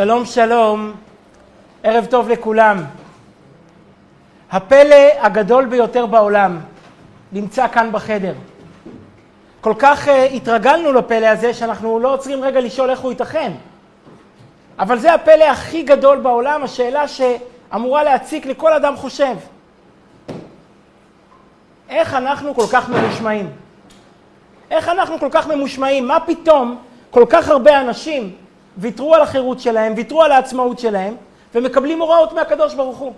שלום שלום, ערב טוב לכולם. הפלא הגדול ביותר בעולם נמצא כאן בחדר. כל כך uh, התרגלנו לפלא הזה שאנחנו לא עוצרים רגע לשאול איך הוא ייתכן. אבל זה הפלא הכי גדול בעולם, השאלה שאמורה להציק לכל אדם חושב. איך אנחנו כל כך ממושמעים? איך אנחנו כל כך ממושמעים? מה פתאום כל כך הרבה אנשים ויתרו על החירות שלהם, ויתרו על העצמאות שלהם, ומקבלים הוראות מהקדוש ברוך הוא.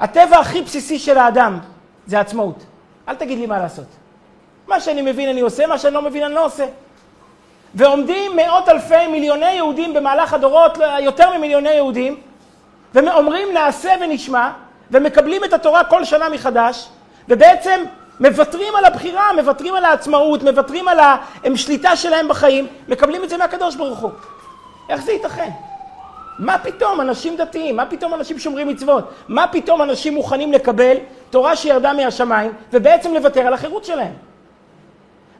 הטבע הכי בסיסי של האדם זה עצמאות. אל תגיד לי מה לעשות. מה שאני מבין אני עושה, מה שאני לא מבין אני לא עושה. ועומדים מאות אלפי מיליוני יהודים במהלך הדורות, יותר ממיליוני יהודים, ואומרים נעשה ונשמע, ומקבלים את התורה כל שנה מחדש, ובעצם מוותרים על הבחירה, מוותרים על העצמאות, מוותרים על השליטה שלהם בחיים, מקבלים את זה מהקדוש ברוך הוא. איך זה ייתכן? מה פתאום אנשים דתיים? מה פתאום אנשים שומרים מצוות? מה פתאום אנשים מוכנים לקבל תורה שירדה מהשמיים ובעצם לוותר על החירות שלהם?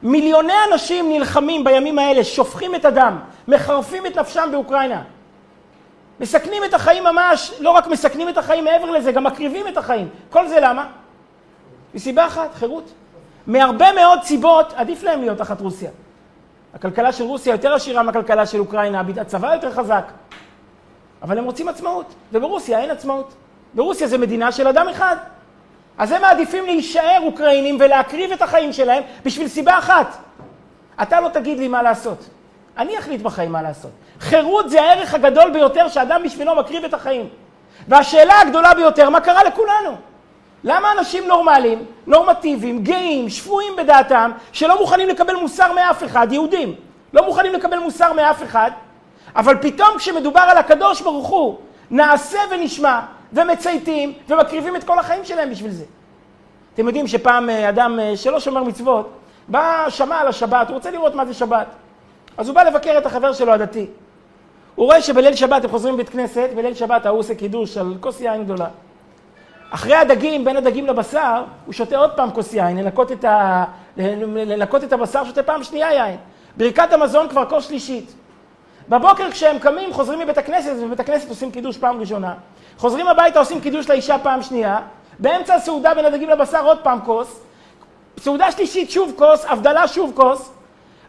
מיליוני אנשים נלחמים בימים האלה, שופכים את הדם, מחרפים את נפשם באוקראינה. מסכנים את החיים ממש, לא רק מסכנים את החיים מעבר לזה, גם מקריבים את החיים. כל זה למה? מסיבה אחת, חירות. מהרבה מאוד סיבות עדיף להם להיות תחת רוסיה. הכלכלה של רוסיה יותר עשירה מהכלכלה של אוקראינה, הצבא יותר חזק. אבל הם רוצים עצמאות, וברוסיה אין עצמאות. ברוסיה זה מדינה של אדם אחד. אז הם מעדיפים להישאר אוקראינים ולהקריב את החיים שלהם בשביל סיבה אחת. אתה לא תגיד לי מה לעשות. אני אחליט בחיים מה לעשות. חירות זה הערך הגדול ביותר שאדם בשבילו מקריב את החיים. והשאלה הגדולה ביותר, מה קרה לכולנו? למה אנשים נורמליים, נורמטיביים, גאים, שפויים בדעתם, שלא מוכנים לקבל מוסר מאף אחד, יהודים, לא מוכנים לקבל מוסר מאף אחד, אבל פתאום כשמדובר על הקדוש ברוך הוא, נעשה ונשמע, ומצייתים, ומקריבים את כל החיים שלהם בשביל זה. אתם יודעים שפעם אה, אדם אה, שלא שומר מצוות, בא, שמע על השבת, הוא רוצה לראות מה זה שבת. אז הוא בא לבקר את החבר שלו הדתי. הוא רואה שבליל שבת הם חוזרים מבית כנסת, בליל שבת ההוא עושה קידוש על כוס יין גדולה. אחרי הדגים, בין הדגים לבשר, הוא שותה עוד פעם כוס יין, לנקות את, ה... לנקות את הבשר, שותה פעם שנייה יין. ברכת המזון כבר כוס שלישית. בבוקר כשהם קמים, חוזרים מבית הכנסת, ובבית הכנסת עושים קידוש פעם ראשונה. חוזרים הביתה, עושים קידוש לאישה פעם שנייה. באמצע הסעודה בין הדגים לבשר עוד פעם כוס. סעודה שלישית שוב כוס, הבדלה שוב כוס.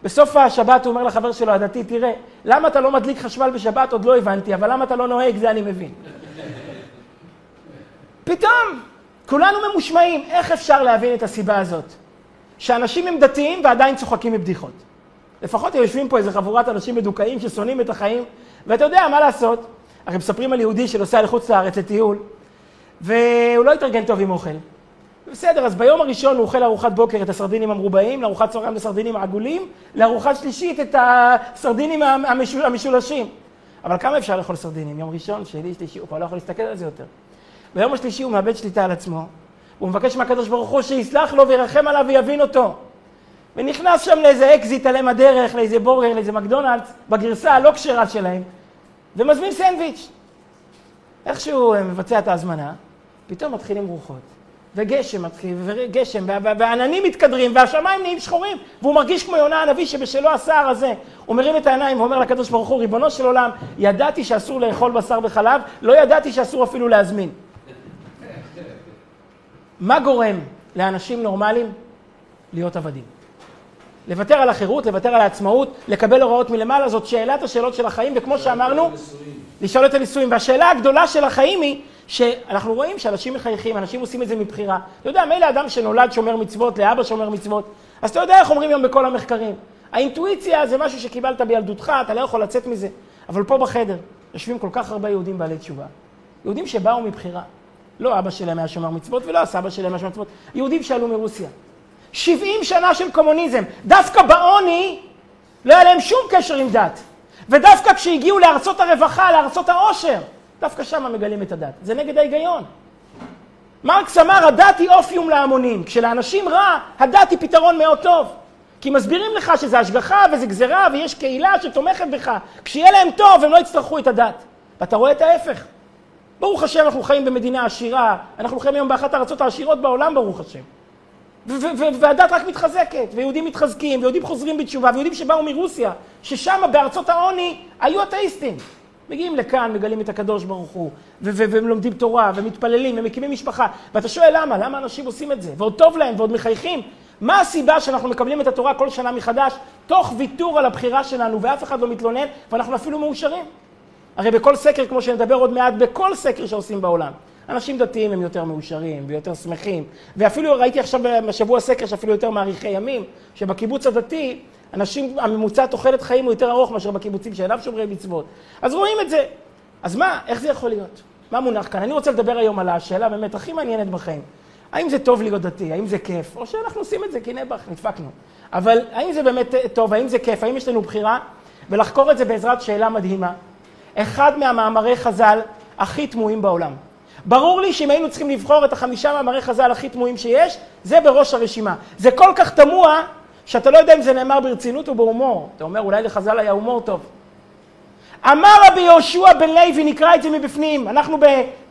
בסוף השבת הוא אומר לחבר שלו הדתי, תראה, למה אתה לא מדליק חשמל בשבת עוד לא הבנתי, אבל למה אתה לא נוהג זה אני מבין. פתאום, כולנו ממושמעים. איך אפשר להבין את הסיבה הזאת? שאנשים הם דתיים ועדיין צוחקים מבדיחות. לפחות יושבים פה איזה חבורת אנשים מדוכאים ששונאים את החיים, ואתה יודע, מה לעשות? הרי מספרים על יהודי שנוסע לחוץ לארץ לטיול, והוא לא התארגן טוב עם אוכל. בסדר, אז ביום הראשון הוא אוכל ארוחת בוקר את הסרדינים המרובעים, לארוחת צהריים את הסרדינים העגולים, לארוחת שלישית את הסרדינים המשולשים. אבל כמה אפשר לאכול סרדינים? יום ראשון, שני, שלישי, הוא כבר לא יכול להסתכל על זה יותר. ביום השלישי הוא מאבד שליטה על עצמו, הוא מבקש מהקדוש ברוך הוא שיסלח לו וירחם עליו ויבין אותו. ונכנס שם לאיזה אקזיט על אם הדרך, לאיזה בורגר, לאיזה מקדונלדס, בגרסה הלא כשרה שלהם, ומזמין סנדוויץ'. איכשהו מבצע את ההזמנה, פתאום מתחילים רוחות. וגשם מתחיל, וגשם, והעננים מתקדרים, והשמיים נהיים שחורים, והוא מרגיש כמו יונה הנביא שבשלו הסער הזה. הוא מרים את העיניים ואומר לקדוש ברוך הוא, ריבונו של עולם, ידעתי שאסור לאכול בשר וחלב, לא ידעתי שאסור אפילו להזמין. מה גורם לאנשים נורמליים להיות עבדים? לוותר על החירות, לוותר על העצמאות, לקבל הוראות מלמעלה, זאת שאלת השאלות של החיים, וכמו שאמרנו, לשאול את הנישואים. והשאלה הגדולה של החיים היא, שאנחנו רואים שאנשים מחייכים, אנשים עושים את זה מבחירה. אתה יודע, מילא אדם שנולד שומר מצוות, לאבא שומר מצוות, אז אתה יודע איך אומרים היום בכל המחקרים. האינטואיציה זה משהו שקיבלת בילדותך, אתה לא יכול לצאת מזה. אבל פה בחדר יושבים כל כך הרבה יהודים בעלי תשובה. יהודים שבאו מבחירה. לא אבא שלהם היה שומר מצוות ולא הסבא שלהם היה שומר מצוות. יהודים שעלו מרוסיה. 70 שנה של קומוניזם. דווקא בעוני לא היה להם שום קשר עם דת. ודווקא כשהגיעו לארצות הרווחה, לארצות העושר, דווקא שם מגלים את הדת. זה נגד ההיגיון. מרקס אמר, הדת היא אופיום להמונים. כשלאנשים רע, הדת היא פתרון מאוד טוב. כי מסבירים לך שזה השגחה וזה גזרה ויש קהילה שתומכת בך. כשיהיה להם טוב, הם לא יצטרכו את הדת. ואתה רואה את ההפך. ברוך השם, אנחנו חיים במדינה עשירה, אנחנו חיים היום באחת הארצות העשירות בעולם, ברוך השם. והדת רק מתחזקת, ויהודים מתחזקים, ויהודים חוזרים בתשובה, ויהודים שבאו מרוסיה, ששם בארצות העוני היו אתאיסטים. מגיעים לכאן, מגלים את הקדוש ברוך הוא, והם לומדים תורה, ומתפללים, ומקימים משפחה. ואתה שואל למה? למה אנשים עושים את זה? ועוד טוב להם, ועוד מחייכים. מה הסיבה שאנחנו מקבלים את התורה כל שנה מחדש, תוך ויתור על הבחירה שלנו, ואף אחד לא מתלונן, ואנחנו אפילו מאושרים? הרי בכל סקר, כמו שנדבר עוד מעט, בכל סקר שעושים בעולם, אנשים דתיים הם יותר מאושרים ויותר שמחים, ואפילו ראיתי עכשיו בשבוע סקר שאפילו יותר מאריכי ימים, שבקיבוץ הדתי, אנשים, הממוצע תוחלת חיים הוא יותר ארוך מאשר בקיבוצים שאינם שומרי מצוות. אז רואים את זה. אז מה, איך זה יכול להיות? מה מונח כאן? אני רוצה לדבר היום על השאלה באמת הכי מעניינת בחיים. האם זה טוב להיות דתי? האם זה כיף? או שאנחנו עושים את זה כי נעבך, נדפקנו. אבל האם זה באמת טוב? האם זה כיף? האם יש לנו בחירה? ולחקור את זה בעזרת שאלה מדהימה. אחד מהמאמרי חז"ל הכי תמוהים בעולם. ברור לי שאם היינו צריכים לבחור את החמישה מאמרי חז"ל הכי תמוהים שיש, זה בראש הרשימה. זה כל כך תמוה, שאתה לא יודע אם זה נאמר ברצינות או בהומור. אתה אומר, אולי לחז"ל היה הומור טוב. אמר רבי יהושע בן לוי, נקרא את זה מבפנים, אנחנו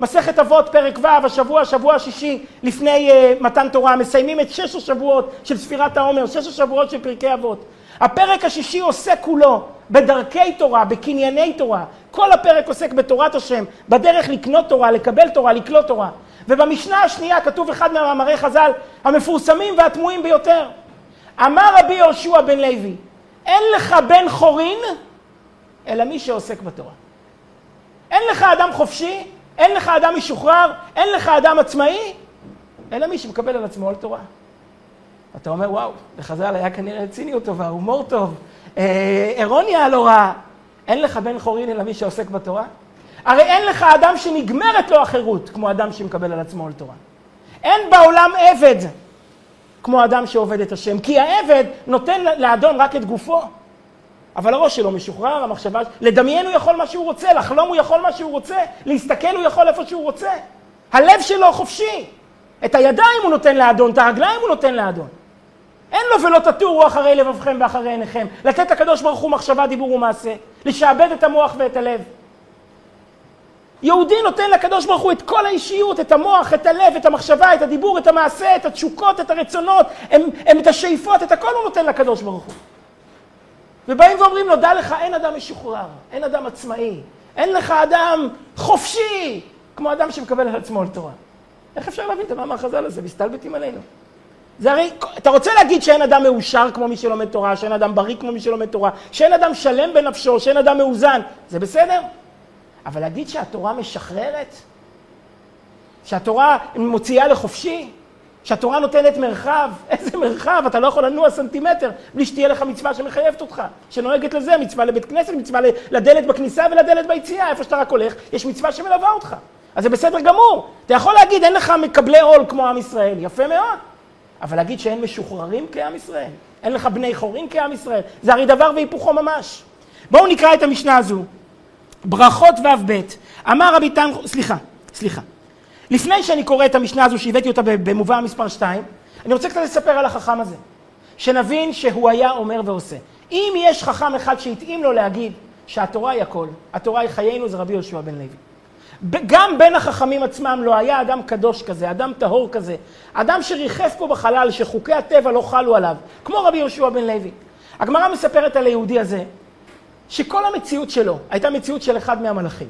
במסכת אבות, פרק ו', השבוע, השבוע השישי לפני uh, מתן תורה, מסיימים את שש השבועות של ספירת העומר, שש השבועות של פרקי אבות. הפרק השישי עוסק כולו בדרכי תורה, בקנייני תורה. כל הפרק עוסק בתורת השם, בדרך לקנות תורה, לקבל תורה, לקלוט תורה. ובמשנה השנייה כתוב אחד מהמאמרי חז"ל המפורסמים והתמוהים ביותר. אמר רבי יהושע בן לוי, אין לך בן חורין, אלא מי שעוסק בתורה. אין לך אדם חופשי, אין לך אדם משוחרר, אין לך אדם עצמאי, אלא מי שמקבל על עצמו על תורה. אתה אומר, וואו, לחז"ל היה כנראה ציניות טובה, הומור טוב, אה, אירוניה לא רעה. אין לך בן חורין אלא מי שעוסק בתורה? הרי אין לך אדם שנגמרת לו החירות, כמו אדם שמקבל על עצמו על תורה. אין בעולם עבד כמו אדם שעובד את השם, כי העבד נותן לאדון רק את גופו. אבל הראש שלו משוחרר, המחשבה, לדמיין הוא יכול מה שהוא רוצה, לחלום הוא יכול מה שהוא רוצה, להסתכל הוא יכול איפה שהוא רוצה. הלב שלו חופשי. את הידיים הוא נותן לאדון, את הרגליים הוא נותן לאדון. אין לו ולא תטורו אחרי לבבכם ואחרי עיניכם. לתת לקדוש ברוך הוא מחשבה, דיבור ומעשה. לשעבד את המוח ואת הלב. יהודי נותן לקדוש ברוך הוא את כל האישיות, את המוח, את הלב, את המחשבה, את הדיבור, את המעשה, את התשוקות, את הרצונות, הם, הם את השאיפות, את הכל הוא נותן לקדוש ברוך הוא. ובאים ואומרים לו, דע לך, אין אדם משוחרר, אין אדם עצמאי, אין לך אדם חופשי, כמו אדם שמקבל על עצמו על תורה. איך אפשר להבין את המאמר חז"ל הזה? מסתלבטים עלינו. זה הרי, אתה רוצה להגיד שאין אדם מאושר כמו מי שלומד תורה, שאין אדם בריא כמו מי שלומד תורה, שאין אדם שלם בנפשו, שאין אדם מאוזן, זה בסדר? אבל להגיד שהתורה משחררת? שהתורה מוציאה לחופשי? שהתורה נותנת מרחב? איזה מרחב? אתה לא יכול לנוע סנטימטר בלי שתהיה לך מצווה שמחייבת אותך, שנוהגת לזה, מצווה לבית כנסת, מצווה לדלת בכניסה ולדלת ביציאה, איפה שאתה רק הולך, יש מצווה שמלווה אותך. אז זה בסדר גמור. אתה יכול להגיד, אין לך מקבלי עול כמו עם ישראל, יפה מאוד. אבל להגיד שאין משוחררים כעם ישראל, אין לך בני חורים כעם ישראל, זה הרי דבר והיפוכו ממש. בואו נקרא את המשנה הזו. ברכות ו"ב. אמר רבי תם, סליחה, סליחה. לפני שאני קורא את המשנה הזו שהבאתי אותה במובא מספר 2, אני רוצה קצת לספר על החכם הזה. שנבין שהוא היה אומר ועושה. אם יש חכם אחד שהתאים לו להגיד שהתורה היא הכל, התורה היא חיינו, זה רבי יהושע בן לוי. גם בין החכמים עצמם לא היה אדם קדוש כזה, אדם טהור כזה, אדם שריחף פה בחלל, שחוקי הטבע לא חלו עליו, כמו רבי יהושע בן לוי. הגמרא מספרת על היהודי הזה, שכל המציאות שלו הייתה מציאות של אחד מהמלאכים.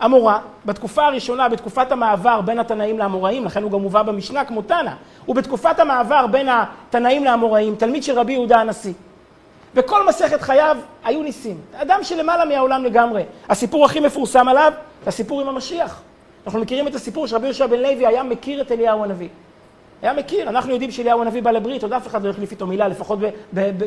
המורה, בתקופה הראשונה, בתקופת המעבר בין התנאים לאמוראים, לכן הוא גם מובא במשנה כמו תנא, ובתקופת המעבר בין התנאים לאמוראים, תלמיד של רבי יהודה הנשיא. וכל מסכת חייו היו ניסים. אדם שלמעלה מהעולם לגמרי. הסיפור הכי מפורסם עליו זה הסיפור עם המשיח. אנחנו מכירים את הסיפור שרבי יהושע בן לוי היה מכיר את אליהו הנביא. היה מכיר, אנחנו יודעים שאליהו הנביא בא לברית, עוד אף אחד לא החליף איתו מילה, לפחות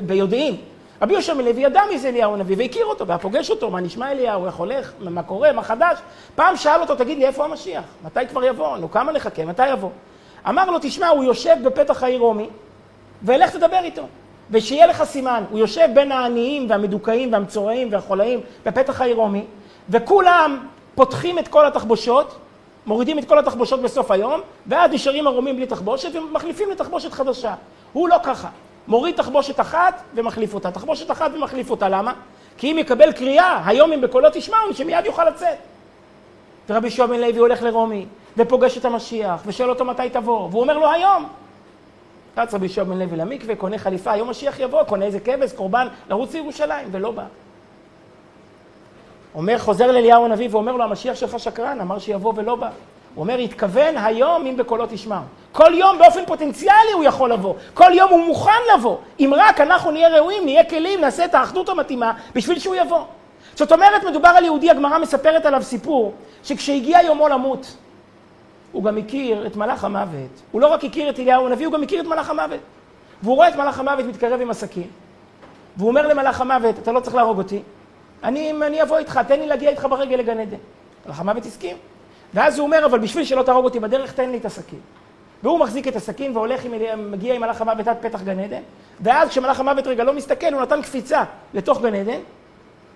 ביודעין. רבי יהושע בן לוי ידע מי זה אליהו הנביא, והכיר אותו, והיה פוגש אותו, מה נשמע אליהו, איך הולך, מה קורה, מה חדש. פעם שאל אותו, תגיד לי, איפה המשיח? מתי כבר יבוא? נו, כמה נחכה, מתי יבוא? אמר לו, תשמע, הוא יושב בפתח העיר רומי, ולך תדבר איתו. ושיהיה לך סימן, הוא יושב בין העניים והמדוכאים והמצורעים והחולאים בפתח העיר רומי, וכולם פותחים את כל התחבושות, מורידים את כל התחבושות בסוף היום, ואז נשארים הרומים בלי תחבושת ומחליפים לתחבושת חדשה. הוא לא ככה. מוריד תחבושת אחת ומחליף אותה, תחבושת אחת ומחליף אותה, למה? כי אם יקבל קריאה, היום אם בקולו תשמעו, שמיד יוכל לצאת. ורבי שועה בן לוי הולך לרומי, ופוגש את המשיח, ושואל אותו מתי תבוא, והוא אומר לו היום. רץ רבי יהושע בן לוי למקווה, קונה חליפה, יום משיח יבוא, קונה איזה כבש, קורבן, לרוץ לירושלים, ולא בא. אומר, חוזר לאליהו הנביא ואומר לו, המשיח שלך שקרן, אמר שיבוא ולא בא. הוא אומר, התכוון היום אם בקולו תשמע. כל יום באופן פוטנציאלי הוא יכול לבוא. כל יום הוא מוכן לבוא. אם רק אנחנו נהיה ראויים, נהיה כלים, נעשה את האחדות המתאימה בשביל שהוא יבוא. זאת אומרת, מדובר על יהודי, הגמרא מספרת עליו סיפור, שכשהגיע יומו למות, הוא גם הכיר את מלאך המוות. הוא לא רק הכיר את אליהו הנביא, הוא גם הכיר את מלאך המוות. והוא רואה את מלאך המוות מתקרב עם הסכין, והוא אומר למלאך המוות, אתה לא צריך להרוג אותי, אני, אני אבוא איתך, תן לי להגיע איתך ברגל לגן עדן. מלאך המוות הסכים. ואז הוא אומר, אבל בשביל שלא תהרוג אותי בדרך, תן לי את הסכין. והוא מחזיק את הסכין והולך, עם, מגיע עם מלאך המוות עד פתח גן עדן, ואז כשמלאך המוות רגע לא מסתכל, הוא נתן קפיצה לתוך גן עדן,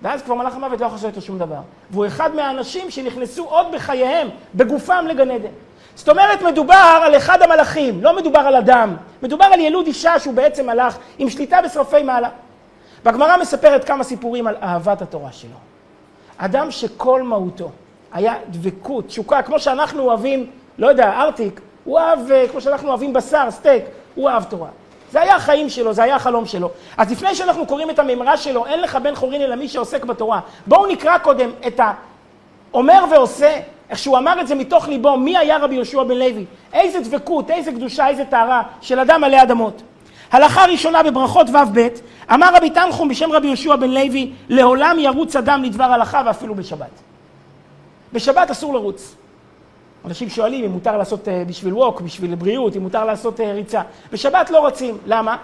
ואז כבר מלאך המוות לא יכול לעשות איתו שום דבר. והוא אחד מהאנשים שנכנסו עוד בחייהם, בגופם לגן עדן. זאת אומרת, מדובר על אחד המלאכים, לא מדובר על אדם. מדובר על ילוד אישה שהוא בעצם מלאך עם שליטה בשרפי מעלה. והגמרא מספרת כמה סיפורים על אהבת התורה שלו. אדם שכל מהותו היה דבקות, תשוקה, כמו שאנחנו אוהבים, לא יודע, ארטיק, הוא אהב, אה, כמו שאנחנו אוהבים בשר, סטייק, הוא אהב תורה. זה היה החיים שלו, זה היה החלום שלו. אז לפני שאנחנו קוראים את הממרה שלו, אין לך בן חורין אלא מי שעוסק בתורה. בואו נקרא קודם את האומר ועושה, איך שהוא אמר את זה מתוך ליבו, מי היה רבי יהושע בן לוי? איזה דבקות, איזה קדושה, איזה טהרה של אדם עלי אדמות. הלכה ראשונה בברכות ו"ב, אמר רבי תנחום בשם רבי יהושע בן לוי, לעולם ירוץ אדם לדבר הלכה ואפילו בשבת. בשבת אסור לרוץ. אנשים שואלים אם מותר לעשות אה, בשביל ווק, בשביל בריאות, אם מותר לעשות אה, ריצה. בשבת לא רצים. למה?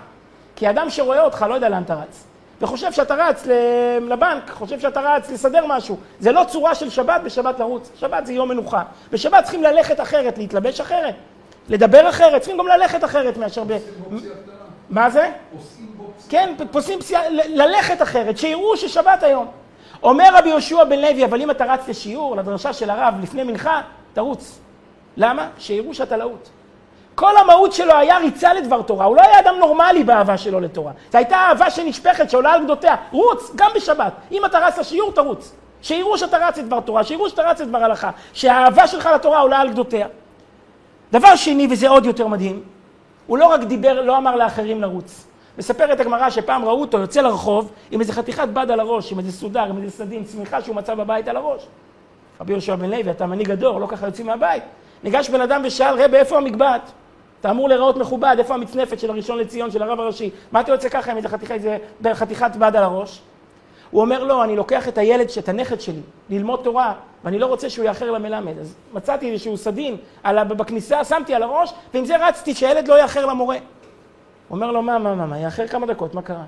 כי אדם שרואה אותך לא יודע לאן אתה רץ. וחושב שאתה רץ לבנק, חושב שאתה רץ לסדר משהו. זה לא צורה של שבת בשבת לרוץ. שבת זה יום מנוחה. בשבת צריכים ללכת אחרת, להתלבש אחרת, לדבר אחרת, צריכים גם ללכת אחרת מאשר ב... מה זה? כן, פוסעים פסיעה, ללכת אחרת, שיראו ששבת היום. אומר רבי יהושע בן לוי, אבל אם אתה רץ לשיעור, לדרשה של הרב לפני מנחה, תרוץ. למה? שיראו שאתה להוט. כל המהות שלו היה ריצה לדבר תורה, הוא לא היה אדם נורמלי באהבה שלו לתורה. זו הייתה אהבה שנשפכת, שעולה על גדותיה. רוץ, גם בשבת. אם אתה רץ לשיעור, תרוץ. שיראו שאתה רץ לדבר תורה, שיראו שאתה רץ לדבר הלכה, שהאהבה שלך לתורה עולה על גדותיה. דבר שני, וזה עוד יותר מדהים, הוא לא רק דיבר, לא אמר לאחרים לרוץ. מספרת הגמרא שפעם ראו אותו יוצא לרחוב עם איזה חתיכת בד על הראש, עם איזה סודר, עם איזה סדין, צמיחה שהוא מצא בבית על הראש. רבי יהושע בן לוי, אתה מנהיג הדור, לא ככה יוצאים מהבית. ניגש בן אדם ושאל, רבי, איפה המגבעת? אתה אמור להיראות מכובד, איפה המצנפת של הראשון לציון, של הרב הראשי? מה אתה יוצא ככה עם איזה חתיכת, חתיכת בד על הראש? הוא אומר, לא, אני לוקח את הילד, את הנכד שלי, ללמוד תורה, ואני לא רוצה שהוא יאחר למלמד. אז מצאתי איזשהו סדין על, בכניסה, שמתי על הראש, ועם זה רצתי שהילד לא יאחר למורה. הוא אומר לו, מה, מה, מה, מה, יאחר כמה דקות, מה קרה?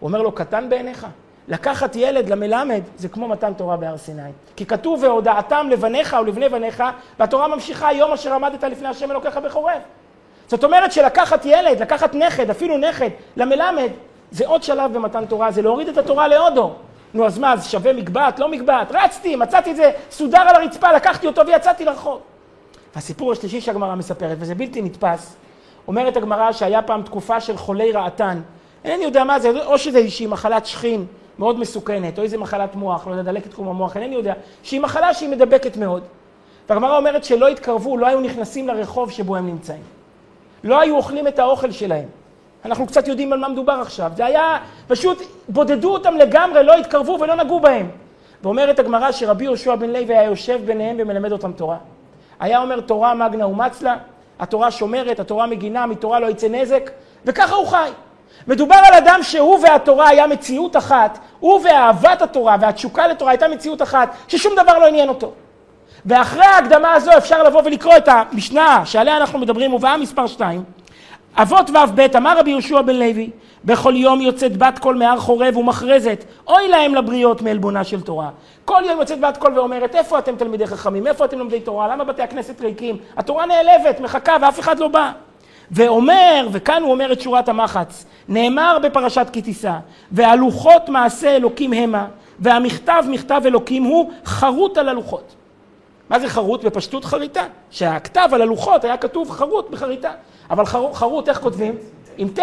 הוא אומר לו, קטן בעיניך? לקחת ילד למלמד זה כמו מתן תורה בהר סיני. כי כתוב והודעתם לבניך ולבני בניך, והתורה ממשיכה יום אשר עמדת לפני השם אלוקיך בחורב. זאת אומרת שלקחת ילד, לקחת נכד, אפילו נכד, למלמד, זה עוד שלב במתן תורה, זה להוריד את התורה להודו. נו, אז מה, אז שווה מגבעת, לא מגבעת? רצתי, מצאתי את זה סודר על הרצפה, לקחתי אותו ויצאתי לרחוב. והסיפור השלישי שהגמרא מספרת, וזה בלתי נתפס, אומרת הגמרא שהיה פעם תקופה של חולי רעתן. אינני יודע מה זה, או שזה איזושהי מחלת שכין מאוד מסוכנת, או איזו מחלת מוח, לא יודע, דלקת תחום המוח, אינני יודע, שהיא מחלה שהיא מדבקת מאוד. והגמרא אומרת שלא התקרבו, לא היו נכנסים לרחוב שבו הם נמצאים. לא היו אוכלים את האוכל שלהם. אנחנו קצת יודעים על מה מדובר עכשיו. זה היה, פשוט בודדו אותם לגמרי, לא התקרבו ולא נגעו בהם. ואומרת הגמרא שרבי יהושע בן לוי היה יושב ביניהם ומלמד אותם תורה. היה אומר תורה מגנה ומצלה, התורה שומרת, התורה מגינה, מתורה לא יצא נזק, וככה הוא חי. מדובר על אדם שהוא והתורה היה מציאות אחת, הוא ואהבת התורה והתשוקה לתורה הייתה מציאות אחת, ששום דבר לא עניין אותו. ואחרי ההקדמה הזו אפשר לבוא ולקרוא את המשנה שעליה אנחנו מדברים, מובאה מספר 2. אבות ו"ב, אמר רבי יהושע בן לוי, בכל יום יוצאת בת קול מהר חורב ומכרזת, אוי להם לבריות מעלבונה של תורה. כל יום יוצאת בת קול ואומרת, איפה אתם תלמידי חכמים? איפה אתם לומדי תורה? למה בתי הכנסת ריקים? התורה נעלבת, מחכה ואף אחד לא בא. ואומר, וכאן הוא אומר את שורת המחץ, נאמר בפרשת כי תישא, והלוחות מעשה אלוקים המה, והמכתב מכתב אלוקים הוא חרוט על הלוחות. מה זה חרוט? בפשטות חריטה. שהכתב על הלוחות היה כתוב חרוט בחריטה. אבל חרוט, חרוט איך כותבים? עם ט'.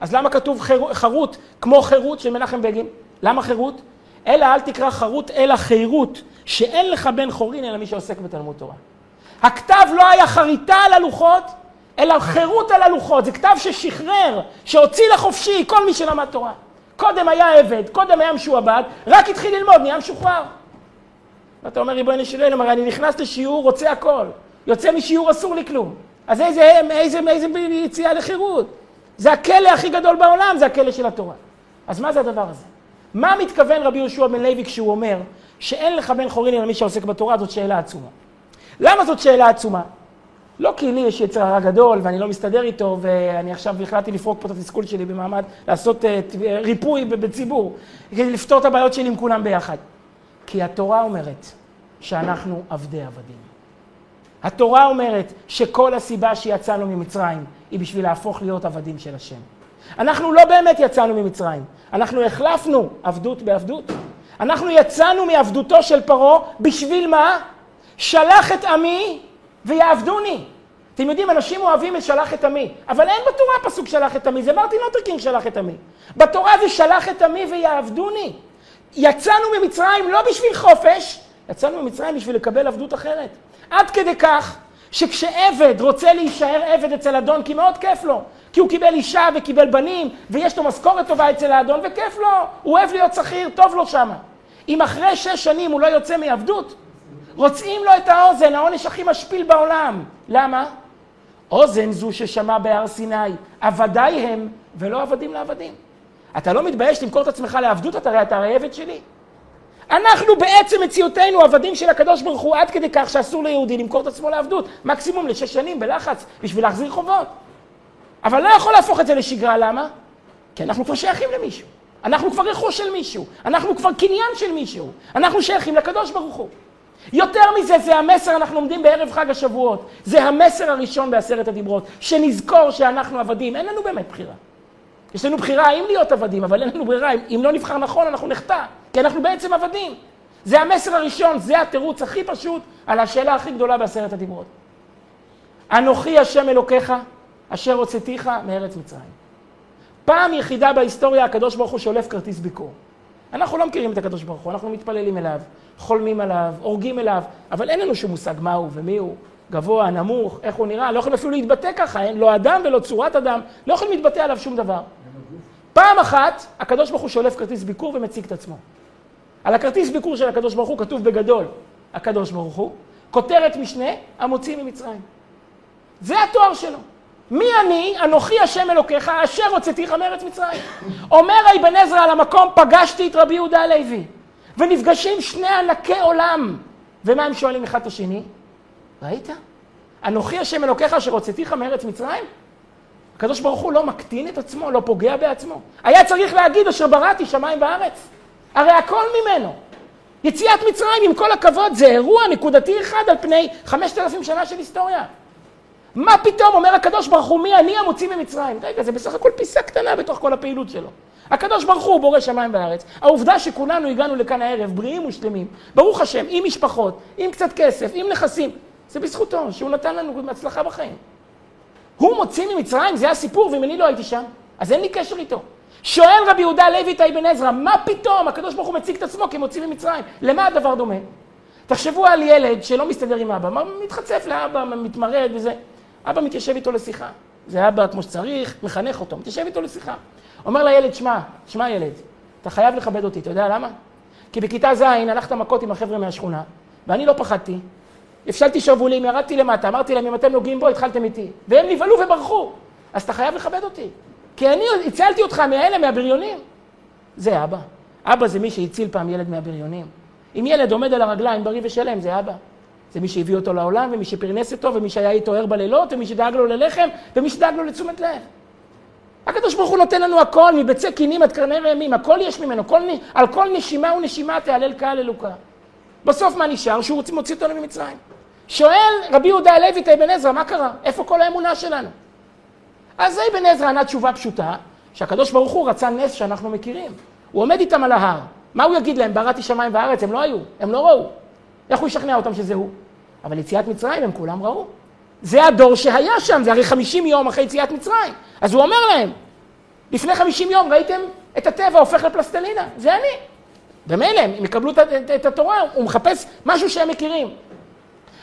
אז למה כתוב חרוט כמו חירות של מנחם בגין? למה חירות? אלא אל תקרא חרוט אלא חירות, שאין לך בן חורין אלא מי שעוסק בתלמוד תורה. הכתב לא היה חריטה על הלוחות, אלא חירות על הלוחות, זה כתב ששחרר, שהוציא לחופשי כל מי שלמד תורה. קודם היה עבד, קודם היה משועבד, רק התחיל ללמוד, נהיה משוחרר. ואתה אומר, ריבונו של עולם, הרי אני נכנס לשיעור, רוצה הכל. יוצא משיעור, אסור לי כלום. אז איזה, איזה, איזה יציאה לחירות? זה הכלא הכי גדול בעולם, זה הכלא של התורה. אז מה זה הדבר הזה? מה מתכוון רבי יהושע בן לוי כשהוא אומר שאין לך בן חורין אלא מי שעוסק בתורה? זאת שאלה עצומה. למה זאת שאלה עצומה? לא כי לי יש יצר הרע גדול ואני לא מסתדר איתו ואני עכשיו החלטתי לפרוק פה את התסכול שלי במעמד, לעשות uh, ריפוי בציבור, כדי לפתור את הבעיות שלי עם כולם ביחד. כי התורה אומרת שאנחנו עבדי עבדים. התורה אומרת שכל הסיבה שיצאנו ממצרים היא בשביל להפוך להיות עבדים של השם. אנחנו לא באמת יצאנו ממצרים, אנחנו החלפנו עבדות בעבדות. אנחנו יצאנו מעבדותו של פרעה בשביל מה? שלח את עמי ויעבדוני. אתם יודעים, אנשים אוהבים את שלח את עמי, אבל אין בתורה פסוק שלח את עמי, זה מרטין לותר שלח את עמי. בתורה זה שלח את עמי ויעבדוני. יצאנו ממצרים לא בשביל חופש, יצאנו ממצרים בשביל לקבל עבדות אחרת. עד כדי כך שכשעבד רוצה להישאר עבד אצל אדון, כי מאוד כיף לו, כי הוא קיבל אישה וקיבל בנים, ויש לו משכורת טובה אצל האדון, וכיף לו, הוא אוהב להיות שכיר, טוב לו שמה. אם אחרי שש שנים הוא לא יוצא מעבדות, רוצים לו את האוזן, העונש הכי משפיל בעולם. למה? אוזן זו ששמע בהר סיני, עבדיי הם ולא עבדים לעבדים. אתה לא מתבייש למכור את עצמך לעבדות, אתה הרי אתה הרי עבד שלי. אנחנו בעצם מציאותנו עבדים של הקדוש ברוך הוא עד כדי כך שאסור ליהודי למכור את עצמו לעבדות, מקסימום לשש שנים בלחץ בשביל להחזיר חובות. אבל לא יכול להפוך את זה לשגרה, למה? כי אנחנו כבר שייכים למישהו. אנחנו כבר רכוש של מישהו. אנחנו כבר קניין של מישהו. אנחנו שייכים לקדוש ברוך הוא. יותר מזה, זה המסר, אנחנו עומדים בערב חג השבועות. זה המסר הראשון בעשרת הדיברות, שנזכור שאנחנו עבדים. אין לנו באמת בחירה. יש לנו בחירה האם להיות עבדים, אבל אין לנו ברירה. אם, אם לא נבחר נכון, אנחנו נחטא, כי אנחנו בעצם עבדים. זה המסר הראשון, זה התירוץ הכי פשוט על השאלה הכי גדולה בעשרת הדיברות. אנוכי השם אלוקיך, אשר הוצאתיך מארץ מצרים. פעם יחידה בהיסטוריה הקדוש ברוך הוא שולף כרטיס ביקור. אנחנו לא מכירים את הקדוש ברוך הוא, אנחנו מתפללים אליו, חולמים עליו, הורגים אליו, אבל אין לנו שום מושג מה הוא ומי הוא, גבוה, נמוך, איך הוא נראה, לא יכולים אפילו להתבטא ככה, אין לא אדם ולא צורת אדם, לא יכולים להתבטא עליו שום דבר. פעם אחת, הקדוש ברוך הוא שולף כרטיס ביקור ומציג את עצמו. על הכרטיס ביקור של הקדוש ברוך הוא כתוב בגדול, הקדוש ברוך הוא, כותרת משנה, המוציא ממצרים. זה התואר שלו. מי אני, אנוכי השם אלוקיך, אשר הוצאתיך מארץ מצרים. אומר אבן עזרא על המקום, פגשתי את רבי יהודה הלוי, ונפגשים שני ענקי עולם. ומה הם שואלים אחד את השני? ראית? אנוכי השם אלוקיך אשר הוצאתיך מארץ מצרים? הקדוש ברוך הוא לא מקטין את עצמו, לא פוגע בעצמו. היה צריך להגיד אשר בראתי שמיים וארץ. הרי הכל ממנו. יציאת מצרים, עם כל הכבוד, זה אירוע נקודתי אחד על פני חמשת אלפים שנה של היסטוריה. מה פתאום, אומר הקדוש ברוך הוא, מי אני המוציא ממצרים? רגע, זה בסך הכל פיסה קטנה בתוך כל הפעילות שלו. הקדוש ברוך הוא בורא שמיים וארץ. העובדה שכולנו הגענו לכאן הערב, בריאים ושלמים, ברוך השם, עם משפחות, עם קצת כסף, עם נכסים, זה בזכותו, שהוא נתן לנו הצלחה בחיים. הוא מוציא ממצרים, זה הסיפור, ואם אני לא הייתי שם, אז אין לי קשר איתו. שואל רבי יהודה הלוי את אבן עזרא, מה פתאום הקדוש ברוך הוא מציג את עצמו כמוציא ממצרים? למה הדבר דומה? תחשבו על ילד שלא מסתדר עם אבא, מתחצף לאבא, מתמרד וזה. אבא מתיישב איתו לשיחה. זה אבא כמו שצריך, מחנך אותו, מתיישב איתו לשיחה. אומר לילד, שמע, שמע ילד, אתה חייב לכבד אותי, אתה יודע למה? כי בכיתה ז' הלכת מכות עם החבר'ה מהשכונה, ואני לא פחדתי. הפשלתי שרוולים, ירדתי למטה, אמרתי להם, אם אתם נוגעים בו, התחלתם איתי. והם נבהלו וברחו. אז אתה חייב לכבד אותי. כי אני הצלתי אותך מאלה, מהבריונים. זה אבא. אבא זה מי שהציל פעם ילד מהבריונים. אם ילד עומד על הרגליים בריא ושלם, זה אבא. זה מי שהביא אותו לעולם, ומי שפרנס אותו, ומי שהיה איתו ער בלילות, ומי שדאג לו ללחם, ומי שדאג לו לתשומת לב. הקדוש ברוך הוא נותן לנו הכל, מבצע קינים עד קרני ראמים, הכל יש ממנו, כל, על כל נשימה ונשימה תהלל קהל אלוקה. בסוף מה נשאר? שהוא מוציא אותנו ממצרים. שואל רבי יהודה הלוי את אבן עזרא, מה קרה? איפה כל האמונה שלנו? אז אבן עזרא ענה תשובה פשוטה, שהקדוש ברוך הוא רצה נס שאנחנו מכירים. הוא עומד איתם על ההר. מה הוא יגיד להם? בראתי שמיים וארץ, הם לא היו, הם לא ראו. איך הוא ישכנע אותם שזה הוא? אבל יציאת מצרים הם כולם ראו. זה הדור שהיה שם, זה הרי 50 יום אחרי יציאת מצרים. אז הוא אומר להם, לפני 50 יום ראיתם את הטבע הופך לפלסטלינה, זה אני. במילא, הם יקבלו את, את, את התורה, הוא מחפש משהו שהם מכירים.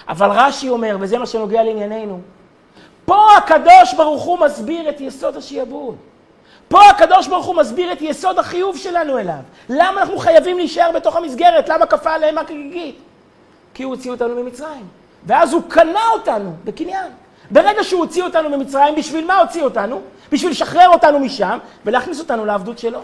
אבל רש"י אומר, וזה מה שנוגע לענייננו, פה הקדוש ברוך הוא מסביר את יסוד השיעבוד. פה הקדוש ברוך הוא מסביר את יסוד החיוב שלנו אליו. למה אנחנו חייבים להישאר בתוך המסגרת? למה כפה עליהם הכגיגית? כי הוא הוציא אותנו ממצרים. ואז הוא קנה אותנו בקניין. ברגע שהוא הוציא אותנו ממצרים, בשביל מה הוציא אותנו? בשביל לשחרר אותנו משם ולהכניס אותנו לעבדות שלו.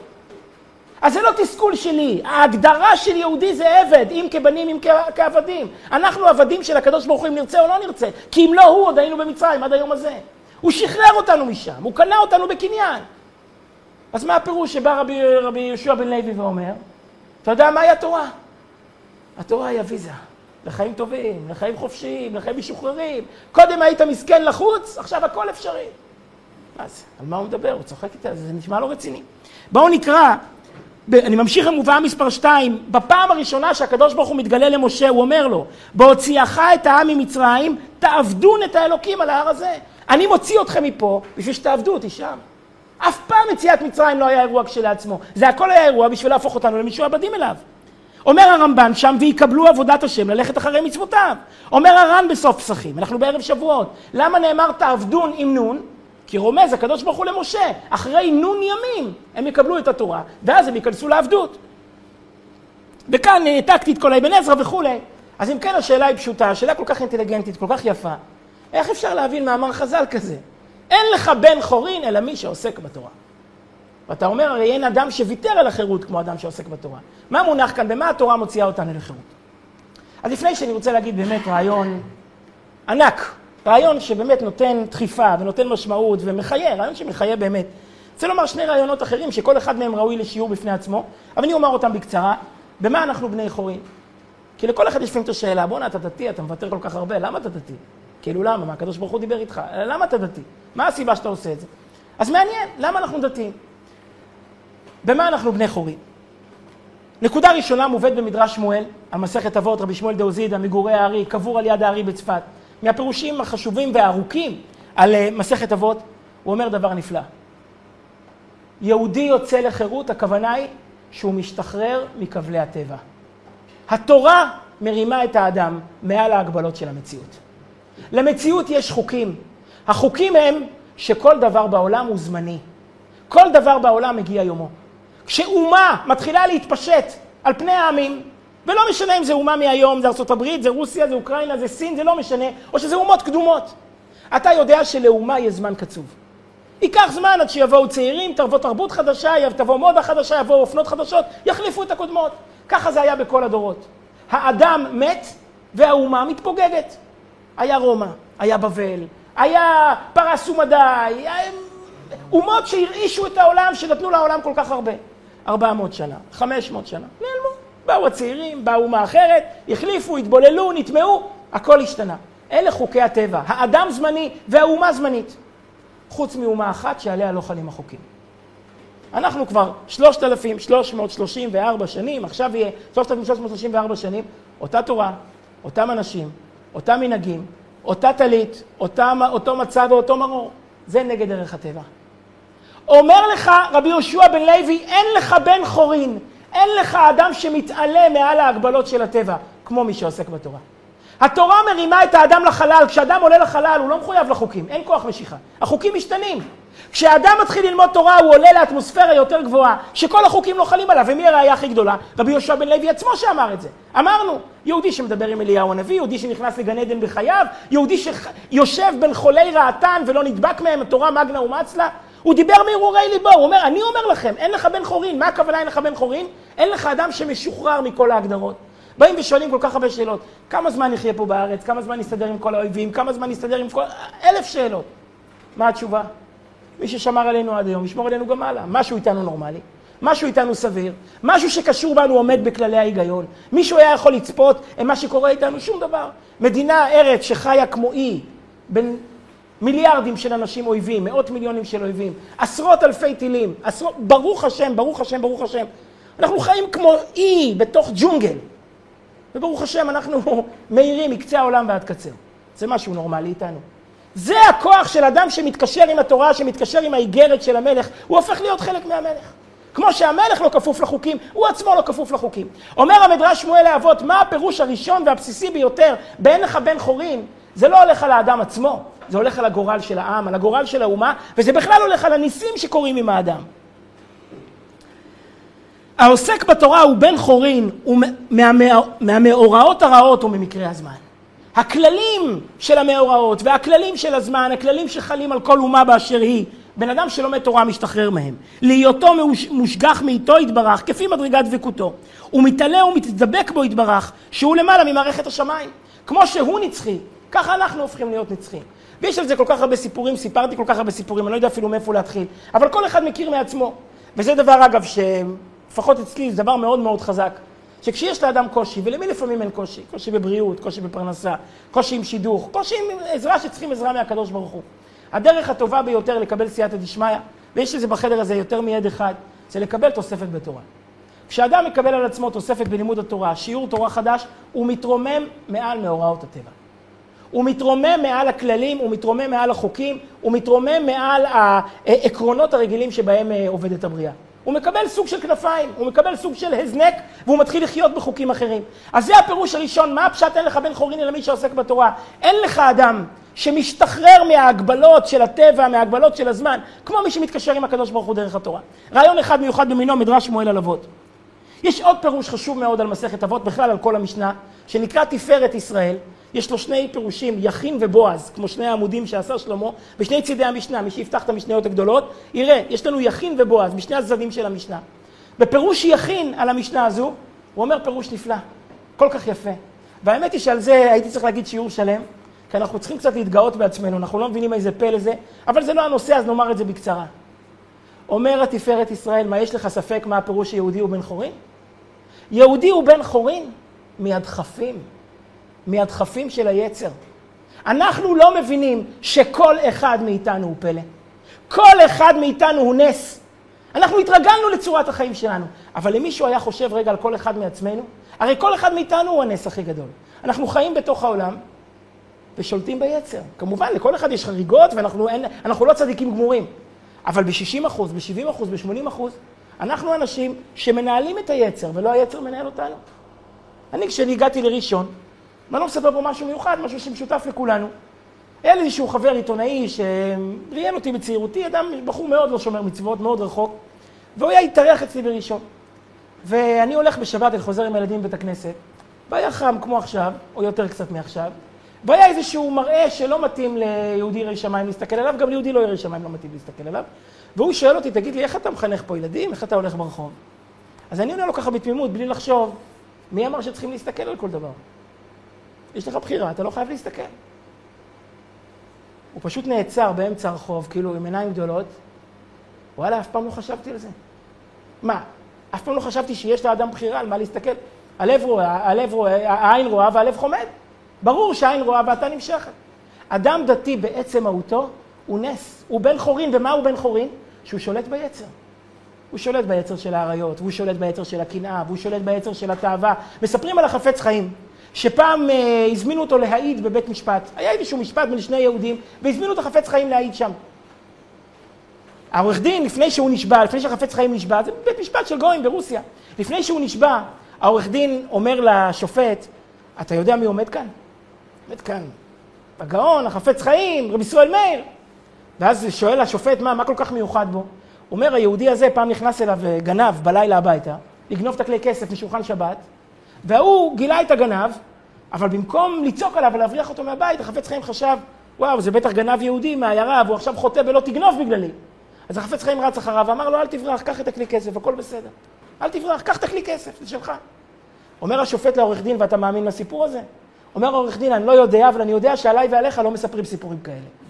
אז זה לא תסכול שלי, ההגדרה של יהודי זה עבד, אם כבנים, אם כעבדים. אנחנו עבדים של הקדוש ברוך הוא אם נרצה או לא נרצה, כי אם לא הוא עוד היינו במצרים עד היום הזה. הוא שחרר אותנו משם, הוא קנה אותנו בקניין. אז מה הפירוש שבא רבי, רבי יהושע בן לוי ואומר? אתה יודע מהי התורה? התורה היא הוויזה. לחיים טובים, לחיים חופשיים, לחיים משוחררים. קודם היית מסכן לחוץ, עכשיו הכל אפשרי. אז על מה הוא מדבר? הוא צוחק איתה, זה נשמע לא רציני. בואו נקרא, אני ממשיך למובאה מספר 2, בפעם הראשונה שהקדוש ברוך הוא מתגלה למשה, הוא אומר לו, בהוציאך את העם ממצרים, תעבדון את האלוקים על ההר הזה. אני מוציא אתכם מפה בשביל שתעבדו אותי שם. אף פעם יציאת מצרים לא היה אירוע כשלעצמו. זה הכל היה אירוע בשביל להפוך אותנו למשועבדים אליו. אומר הרמב"ן שם, ויקבלו עבודת השם ללכת אחרי מצוותיו. אומר הר"ן בסוף פסחים, אנחנו בערב שבועות. למה נאמר תעבדון עם נון? כי רומז הקדוש ברוך הוא למשה, אחרי נון ימים הם יקבלו את התורה, ואז הם ייכנסו לעבדות. וכאן העתקתי את כל האבן עזרא וכולי. אז אם כן, השאלה היא פשוטה, השאלה כל כך אינטליגנטית, כל כך יפה. איך אפשר להבין מאמר חז"ל כזה? אין לך בן חורין אלא מי שעוסק בתורה. ואתה אומר, הרי אין אדם שוויתר על החירות כמו אדם שעוסק בתורה. מה מונח כאן? במה התורה מוציאה אותנו לחירות? אז לפני שאני רוצה להגיד באמת רעיון ענק, רעיון שבאמת נותן דחיפה ונותן משמעות ומחיה, רעיון שמחיה באמת. אני רוצה לומר שני רעיונות אחרים שכל אחד מהם ראוי לשיעור בפני עצמו, אבל אני אומר אותם בקצרה. במה אנחנו בני חורין? כי לכל אחד יש לפעמים את השאלה, בואנה, אתה דתי, אתה מוותר כל כך הרבה, למה אתה דתי? כאילו, למה? מה, הקדוש ברוך הוא דיבר איתך? למה אתה דתי? מה הסיבה שאתה עושה את זה? אז מעניין, למה אנחנו דתיים? במה אנחנו בני חורין? נקודה ראשונה מובאת במדרש שמואל, המסכת אבות, רבי שמואל דאוזידה, מגורי הארי, קבור על יד הארי בצפת. מהפירושים החשובים והארוכים על אה, מסכת אבות, הוא אומר דבר נפלא. יהודי יוצא לחירות, הכוונה היא שהוא משתחרר מכבלי הטבע. התורה מרימה את האדם מעל ההגבלות של המציאות. למציאות יש חוקים. החוקים הם שכל דבר בעולם הוא זמני. כל דבר בעולם מגיע יומו. כשאומה מתחילה להתפשט על פני העמים, ולא משנה אם זה אומה מהיום, זה ארה"ב, זה רוסיה, זה אוקראינה, זה סין, זה לא משנה, או שזה אומות קדומות. אתה יודע שלאומה יש זמן קצוב. ייקח זמן עד שיבואו צעירים, תבוא תרבות חדשה, תבוא מודה חדשה, יבואו אופנות חדשות, יחליפו את הקודמות. ככה זה היה בכל הדורות. האדם מת והאומה מתפוגגת. היה רומא, היה בבל, היה פרס ומדי. אומות שהרעישו את העולם, שנתנו לעולם כל כך הרבה. 400 שנה, 500 שנה, נעלמו. באו הצעירים, באו אומה אחרת, החליפו, התבוללו, נטמעו, הכל השתנה. אלה חוקי הטבע. האדם זמני והאומה זמנית. חוץ מאומה אחת שעליה לא חלים החוקים. אנחנו כבר 3,334 שנים, עכשיו יהיה 3,334 שנים, אותה תורה, אותם אנשים, אותם מנהגים, אותה טלית, אותו מצב ואותו מרור. זה נגד ערך הטבע. אומר לך רבי יהושע בן לוי, אין לך בן חורין, אין לך אדם שמתעלה מעל ההגבלות של הטבע, כמו מי שעוסק בתורה. התורה מרימה את האדם לחלל, כשאדם עולה לחלל הוא לא מחויב לחוקים, אין כוח משיכה. החוקים משתנים. כשאדם מתחיל ללמוד תורה הוא עולה לאטמוספירה יותר גבוהה, שכל החוקים לא חלים עליו, ומי הראייה הכי גדולה? רבי יהושע בן לוי עצמו שאמר את זה. אמרנו, יהודי שמדבר עם אליהו הנביא, יהודי שנכנס לגן עדן בחייו, יהודי שיושב בין חולי רעתן ולא נדבק מהם, התורה מגנה ומצלה, הוא דיבר מהרהורי ליבו, הוא אומר, אני אומר לכם, אין לך בן חורין. מה הכוונה אין לך בן חורין? אין לך אדם שמשוחרר מכל ההגדרות. באים ושואלים כל כך הרבה שאלות. כמה זמן נחיה פה בארץ? כמה זמן נסתדר עם כל האויבים? כמה זמן נסתדר עם כל... אלף שאלות. מה התשובה? מי ששמר עלינו עד היום, ישמור עלינו גם הלאה. משהו איתנו נורמלי, משהו איתנו סביר, משהו שקשור בנו עומד בכללי ההיגיון. מישהו היה יכול לצפות עם מה שקורה איתנו? שום דבר. מדינה, ארץ שחיה כמו אי, בין מיליארדים של אנשים אויבים, מאות מיליונים של אויבים, עשרות אלפי טילים, עשרות, ברוך השם, ברוך השם, ברוך השם. אנחנו חיים כמו אי בתוך ג'ונגל. וברוך השם, אנחנו מאירים מקצה העולם ועד קצר. זה משהו נורמלי איתנו. זה הכוח של אדם שמתקשר עם התורה, שמתקשר עם האיגרת של המלך, הוא הופך להיות חלק מהמלך. כמו שהמלך לא כפוף לחוקים, הוא עצמו לא כפוף לחוקים. אומר המדרש שמואל האבות, מה הפירוש הראשון והבסיסי ביותר באין לך בן חורין? זה לא הולך על האדם עצמו, זה הולך על הגורל של העם, על הגורל של האומה, וזה בכלל הולך על הניסים שקורים עם האדם. העוסק בתורה הוא בן חורין, הוא מהמאורעות הרעות וממקרי הזמן. הכללים של המאורעות והכללים של הזמן, הכללים שחלים על כל אומה באשר היא, בן אדם שלומד תורה משתחרר מהם. להיותו מושגח מאיתו יתברך, כפי מדרגת דבקותו. הוא מתעלה ומתדבק בו יתברך, שהוא למעלה ממערכת השמיים. כמו שהוא נצחי, ככה אנחנו הופכים להיות נצחים. ויש על זה כל כך הרבה סיפורים, סיפרתי כל כך הרבה סיפורים, אני לא יודע אפילו מאיפה להתחיל, אבל כל אחד מכיר מעצמו. וזה דבר, אגב, שלפחות אצלי זה דבר מאוד מאוד חזק. שכשיש לאדם קושי, ולמי לפעמים אין קושי? קושי בבריאות, קושי בפרנסה, קושי עם שידוך, קושי עם עזרה שצריכים עזרה מהקדוש ברוך הוא. הדרך הטובה ביותר לקבל סייעתא דשמיא, ויש לזה בחדר הזה יותר מיד אחד, זה לקבל תוספת בתורה. כשאדם מקבל על עצמו תוספת בלימוד התורה, שיעור תורה חדש, הוא מתרומם מעל מאורעות הטבע. הוא מתרומם מעל הכללים, הוא מתרומם מעל החוקים, הוא מתרומם מעל העקרונות הרגילים שבהם אה, עובדת הבריאה. הוא מקבל סוג של כנפיים, הוא מקבל סוג של הזנק, והוא מתחיל לחיות בחוקים אחרים. אז זה הפירוש הראשון, מה הפשט אין לך בן חורין אלא מי שעוסק בתורה? אין לך אדם שמשתחרר מההגבלות של הטבע, מההגבלות של הזמן, כמו מי שמתקשר עם הקדוש ברוך הוא דרך התורה. רעיון אחד מיוחד במינו, מדרש שמואל על אבות. יש עוד פירוש חשוב מאוד על מסכת אבות, בכלל על כל המשנה, שנקרא תפארת ישראל. יש לו שני פירושים, יכין ובועז, כמו שני העמודים שעשה שלמה, בשני צידי המשנה, מי שיפתח את המשניות הגדולות, יראה, יש לנו יכין ובועז, משני הצדדים של המשנה. בפירוש יכין על המשנה הזו, הוא אומר פירוש נפלא, כל כך יפה. והאמת היא שעל זה הייתי צריך להגיד שיעור שלם, כי אנחנו צריכים קצת להתגאות בעצמנו, אנחנו לא מבינים איזה פלא זה, אבל זה לא הנושא, אז נאמר את זה בקצרה. אומר התפארת ישראל, מה יש לך ספק מה הפירוש יהודי הוא בן חורין? יהודי הוא בן חורין מהדחפים, מהדחפים של היצר. אנחנו לא מבינים שכל אחד מאיתנו הוא פלא. כל אחד מאיתנו הוא נס. אנחנו התרגלנו לצורת החיים שלנו, אבל אם מישהו היה חושב רגע על כל אחד מעצמנו, הרי כל אחד מאיתנו הוא הנס הכי גדול. אנחנו חיים בתוך העולם ושולטים ביצר. כמובן, לכל אחד יש חריגות ואנחנו אין, לא צדיקים גמורים. אבל ב-60 אחוז, ב-70 אחוז, ב-80 אחוז, אנחנו אנשים שמנהלים את היצר, ולא היצר מנהל אותנו. אני, כשאני הגעתי לראשון, ואני לא מספר פה משהו מיוחד, משהו שמשותף לכולנו. היה לי איזשהו חבר עיתונאי שראיין אותי בצעירותי, אדם, בחור מאוד לא שומר מצוות, מאוד רחוק, והוא היה התארח אצלי בראשון. ואני הולך בשבת, אני חוזר עם הילדים בבית הכנסת, והיה חם כמו עכשיו, או יותר קצת מעכשיו, והיה איזשהו מראה שלא מתאים ליהודי ירא שמיים להסתכל עליו, גם ליהודי לא ירא שמיים לא מתאים להסתכל עליו. והוא שואל אותי, תגיד לי, איך אתה מחנך פה ילדים? איך אתה הולך ברחוב? אז אני עונה לו ככה בתמימות, בלי לחשוב, מי אמר שצריכים להסתכל על כל דבר? יש לך בחירה, אתה לא חייב להסתכל. הוא פשוט נעצר באמצע הרחוב, כאילו עם עיניים גדולות. וואלה, אף פעם לא חשבתי על זה. מה, אף פעם לא חשבתי שיש לאדם בחירה על מה להסתכל? הלב רואה, הלב רואה, העין רואה והלב חומד. ברור שהעין רואה ואתה נמשכת. אדם דתי בעצם מהותו הוא נס, הוא בן חורין, ומה הוא בן חורין? שהוא שולט ביצר. הוא שולט ביצר של האריות, והוא שולט ביצר של הקנאה, והוא שולט ביצר של התאווה. מספרים על החפץ חיים, שפעם אה, הזמינו אותו להעיד בבית משפט. היה איזשהו משפט בין שני יהודים, והזמינו את החפץ חיים להעיד שם. העורך דין, לפני שהוא נשבע, לפני שהחפץ חיים נשבע, זה בית משפט של גויים ברוסיה. לפני שהוא נשבע, העורך דין אומר לשופט, אתה יודע מי עומד כאן? עומד כאן הגאון, החפץ חיים, רבי ישראל מאיר. ואז שואל השופט, מה, מה כל כך מיוחד בו? אומר, היהודי הזה פעם נכנס אליו אה, גנב בלילה הביתה, לגנוב את הכלי כסף משולחן שבת, וההוא גילה את הגנב, אבל במקום לצעוק עליו ולהבריח אותו מהבית, החפץ חיים חשב, וואו, זה בטח גנב יהודי מהעיירה, והוא עכשיו חוטא בלא תגנוב בגללי. אז החפץ חיים רץ אחריו ואמר לו, אל תברח, קח את הכלי כסף, הכל בסדר. אל תברח, קח את הכלי כסף, זה שלך. אומר השופט לעורך דין, ואתה מאמין לסיפור הזה? אומר העורך דין, אני לא יודע, אבל אני יודע שעליי ועליך לא מספרים סיפורים כאלה.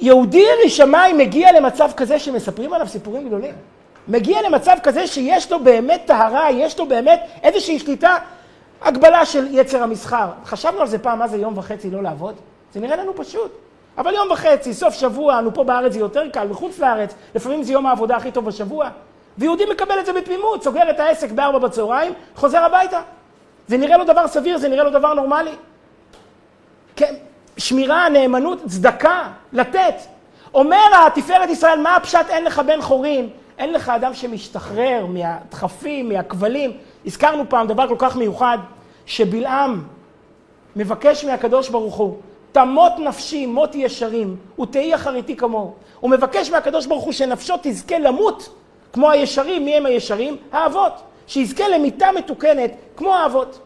יהודי ירא שמיים מגיע למצב כזה שמספרים עליו סיפורים גדולים. מגיע למצב כזה שיש לו באמת טהרה, יש לו באמת איזושהי שליטה, הגבלה של יצר המסחר. חשבנו על זה פעם, מה זה יום וחצי לא לעבוד? זה נראה לנו פשוט. אבל יום וחצי, סוף שבוע, אנו פה בארץ זה יותר קל, בחוץ לארץ, לפעמים זה יום העבודה הכי טוב בשבוע. ויהודי מקבל את זה בתמימות, סוגר את העסק בארבע בצהריים, חוזר הביתה. זה נראה לו דבר סביר, זה נראה לו דבר נורמלי. שמירה, נאמנות, צדקה, לתת. אומר התפארת ישראל, מה הפשט אין לך בן חורין? אין לך אדם שמשתחרר מהדחפים, מהכבלים. הזכרנו פעם דבר כל כך מיוחד, שבלעם מבקש מהקדוש ברוך הוא, תמות נפשי מות ישרים, ותהי אחריתי כמוהו. הוא מבקש מהקדוש ברוך הוא שנפשו תזכה למות כמו הישרים, מי הם הישרים? האבות. שיזכה למיתה מתוקנת כמו האבות.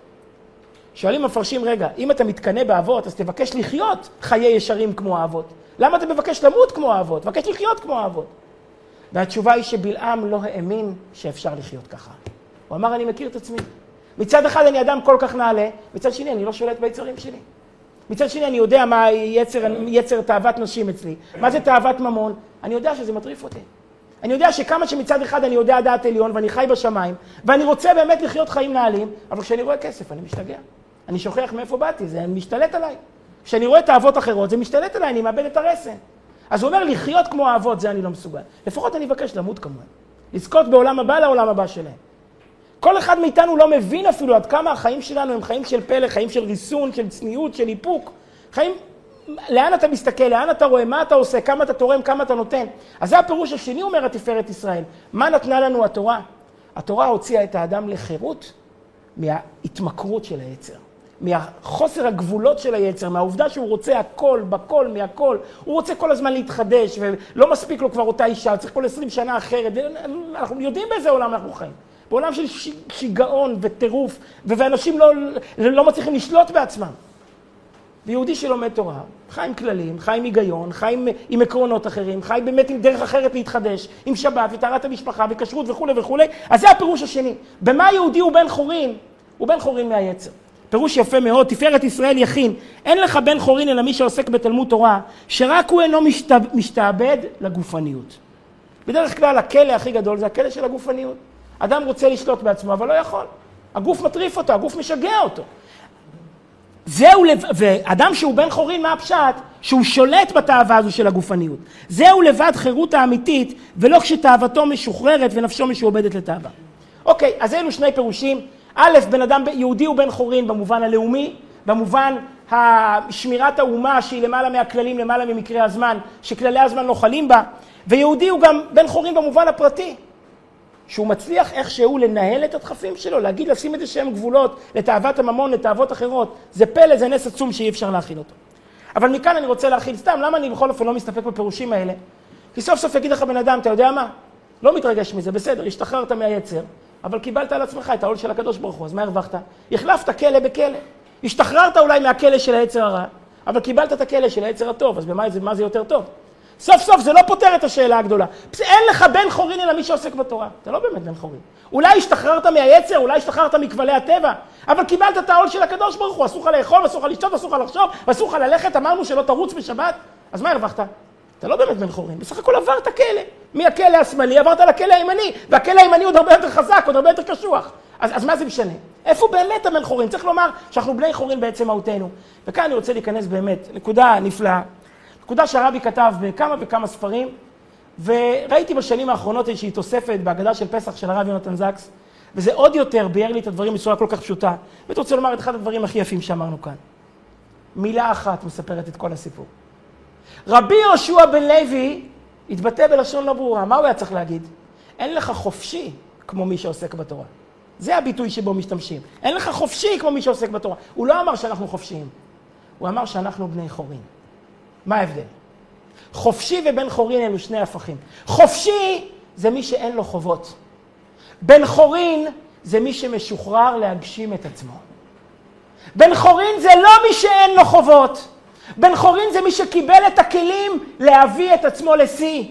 שואלים המפרשים, רגע, אם אתה מתקנא באבות, אז תבקש לחיות חיי ישרים כמו האבות. למה אתה מבקש למות כמו האבות? תבקש לחיות כמו האבות. והתשובה היא שבלעם לא האמין שאפשר לחיות ככה. הוא אמר, אני מכיר את עצמי. מצד אחד אני אדם כל כך נעלה, מצד שני אני לא שולט ביצרים שלי. מצד שני אני יודע מה יצר, יצר תאוות נשים אצלי, מה זה תאוות ממון, אני יודע שזה מטריף אותי. אני יודע שכמה שמצד אחד אני יודע דעת עליון ואני חי בשמיים, ואני רוצה באמת לחיות חיים נעלים, אבל כשאני רואה כסף אני משתגע. אני שוכח מאיפה באתי, זה משתלט עליי. כשאני רואה תאוות אחרות, זה משתלט עליי, אני מאבד את הרסן. אז הוא אומר, לחיות כמו האבות, זה אני לא מסוגל. לפחות אני אבקש למות כמוהם. לזכות בעולם הבא לעולם הבא שלהם. כל אחד מאיתנו לא מבין אפילו עד כמה החיים שלנו הם חיים של פלא, חיים של ריסון, של צניעות, של איפוק. חיים, לאן אתה מסתכל, לאן אתה רואה, מה אתה עושה, כמה אתה תורם, כמה אתה נותן. אז זה הפירוש השני, אומר התפארת ישראל. מה נתנה לנו התורה? התורה הוציאה את האדם לחירות מההתמכרות של היצר. מהחוסר הגבולות של היצר, מהעובדה שהוא רוצה הכל, בכל, מהכל. הוא רוצה כל הזמן להתחדש, ולא מספיק לו כבר אותה אישה, צריך כל עשרים שנה אחרת. אנחנו יודעים באיזה עולם אנחנו חיים. בעולם של שיגעון וטירוף, ואנשים לא, לא מצליחים לשלוט בעצמם. ויהודי שלומד תורה, חי עם כללים, חי עם היגיון, חי עם, עם עקרונות אחרים, חי באמת עם דרך אחרת להתחדש, עם שבת וטהרת המשפחה וכשרות וכולי וכולי, אז זה הפירוש השני. במה יהודי הוא בן חורין? הוא בן חורין מהיצר. פירוש יפה מאוד, תפארת ישראל יכין. אין לך בן חורין אלא מי שעוסק בתלמוד תורה, שרק הוא אינו משת... משתעבד לגופניות. בדרך כלל הכלא הכי גדול זה הכלא של הגופניות. אדם רוצה לשלוט בעצמו, אבל לא יכול. הגוף מטריף אותו, הגוף משגע אותו. זהו, לב... ואדם שהוא בן חורין, מה הפשט? שהוא שולט בתאווה הזו של הגופניות. זהו לבד חירות האמיתית, ולא כשתאוותו משוחררת ונפשו משועבדת לתאווה. אוקיי, אז אלו שני פירושים. א', בן אדם יהודי הוא בן חורין במובן הלאומי, במובן שמירת האומה שהיא למעלה מהכללים, למעלה ממקרה הזמן, שכללי הזמן לא חלים בה, ויהודי הוא גם בן חורין במובן הפרטי. שהוא מצליח איכשהו לנהל את הדחפים שלו, להגיד, לשים איזה שהם גבולות לתאוות הממון, לתאוות אחרות. זה פלא, זה נס עצום שאי אפשר להכיל אותו. אבל מכאן אני רוצה להכיל סתם, למה אני בכל אופן לא מסתפק בפירושים האלה? כי סוף סוף יגיד לך בן אדם, אתה יודע מה? לא מתרגש מזה, בסדר, השתחררת מהיצר, אבל קיבלת על עצמך את העול של הקדוש ברוך הוא, אז מה הרווחת? החלפת כלא בכלא. השתחררת אולי מהכלא של היצר הרע, אבל קיבלת את הכלא של היצר הטוב, אז במה זה, זה יותר טוב? סוף סוף זה לא פותר את השאלה הגדולה. אין לך בן חורין אלא מי שעוסק בתורה. אתה לא באמת בן חורין. אולי השתחררת מהיצר, אולי השתחררת מכבלי הטבע, אבל קיבלת את העול של הקדוש ברוך הוא, אסור לך לאכול, אסור לך לשתות, אסור לך לחשוב, ואסור לך ללכת, אמרנו שלא תרוץ בשבת, אז מה הרווחת? אתה לא באמת בן חורין, בסך הכל עברת כלא. מהכלא השמאלי עברת לכלא הימני, והכלא הימני עוד הרבה יותר חזק, עוד הרבה יותר קשוח. אז, אז מה זה משנה? איפה באמת הבן חורין? צריך לומר שאנחנו בני חורין בעצם מהותנו. וכאן אני רוצה להיכנס באמת, נקודה נפלאה. נקודה שהרבי כתב בכמה וכמה ספרים, וראיתי בשנים האחרונות איזושהי תוספת בהגדה של פסח של הרב יונתן זקס, וזה עוד יותר ביאר לי את הדברים בצורה כל כך פשוטה. והייתי רוצה לומר את אחד הדברים הכי יפים שאמרנו כאן. מילה אחת מספרת את כל הסיפור. רבי יהושע בן לוי התבטא בלשון לא ברורה. מה הוא היה צריך להגיד? אין לך חופשי כמו מי שעוסק בתורה. זה הביטוי שבו משתמשים. אין לך חופשי כמו מי שעוסק בתורה. הוא לא אמר שאנחנו חופשיים, הוא אמר שאנחנו בני חורין. מה ההבדל? חופשי ובן חורין אלו שני הפכים. חופשי זה מי שאין לו חובות. בן חורין זה מי שמשוחרר להגשים את עצמו. בן חורין זה לא מי שאין לו חובות. בן חורין זה מי שקיבל את הכלים להביא את עצמו לשיא.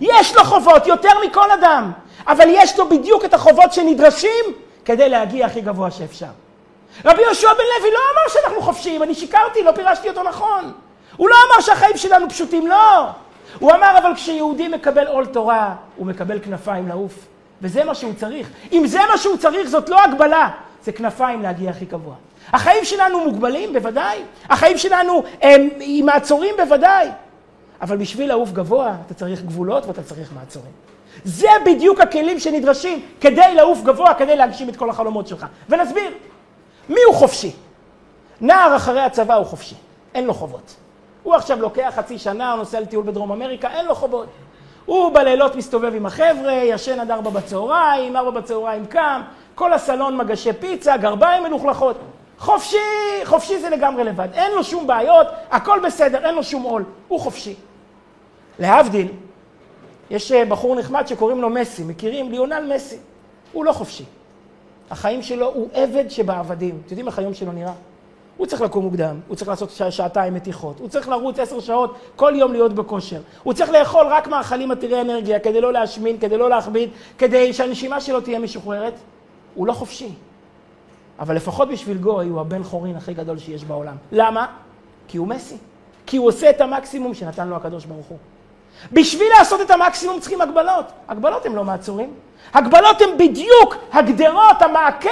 יש לו חובות, יותר מכל אדם, אבל יש לו בדיוק את החובות שנדרשים כדי להגיע הכי גבוה שאפשר. רבי יהושע בן לוי לא אמר שאנחנו חופשיים, אני שיקרתי, לא פירשתי אותו נכון. הוא לא אמר שהחיים שלנו פשוטים, לא. הוא אמר, אבל כשיהודי מקבל עול תורה, הוא מקבל כנפיים לעוף. וזה מה שהוא צריך. אם זה מה שהוא צריך, זאת לא הגבלה, זה כנפיים להגיע הכי גבוה. החיים שלנו מוגבלים, בוודאי. החיים שלנו הם עם מעצורים, בוודאי. אבל בשביל לעוף גבוה, אתה צריך גבולות ואתה צריך מעצורים. זה בדיוק הכלים שנדרשים כדי לעוף גבוה, כדי להגשים את כל החלומות שלך. ונסביר, מי הוא חופשי? נער אחרי הצבא הוא חופשי, אין לו חובות. הוא עכשיו לוקח חצי שנה, הוא נוסע לטיול בדרום אמריקה, אין לו חובות. הוא בלילות מסתובב עם החבר'ה, ישן עד ארבע בצהריים, ארבע בצהריים קם, כל הסלון מגשי פיצה, גרביים מלוכלכות. חופשי, חופשי זה לגמרי לבד. אין לו שום בעיות, הכל בסדר, אין לו שום עול. הוא חופשי. להבדיל, יש אה, בחור נחמד שקוראים לו מסי, מכירים? ליונל מסי. הוא לא חופשי. החיים שלו הוא עבד שבעבדים. אתם יודעים איך היום שלו נראה? הוא צריך לקום מוקדם, הוא צריך לעשות שע, שעתיים מתיחות, הוא צריך לרוץ עשר שעות כל יום להיות בכושר, הוא צריך לאכול רק מאכלים עתירי אנרגיה כדי לא להשמין, כדי לא להכביד, כדי שהנשימה שלו תהיה משוחררת. הוא לא חופשי. אבל לפחות בשביל גוי הוא הבן חורין הכי גדול שיש בעולם. למה? כי הוא מסי. כי הוא עושה את המקסימום שנתן לו הקדוש ברוך הוא. בשביל לעשות את המקסימום צריכים הגבלות. הגבלות הן לא מעצורים. הגבלות הן בדיוק הגדרות, המעקה,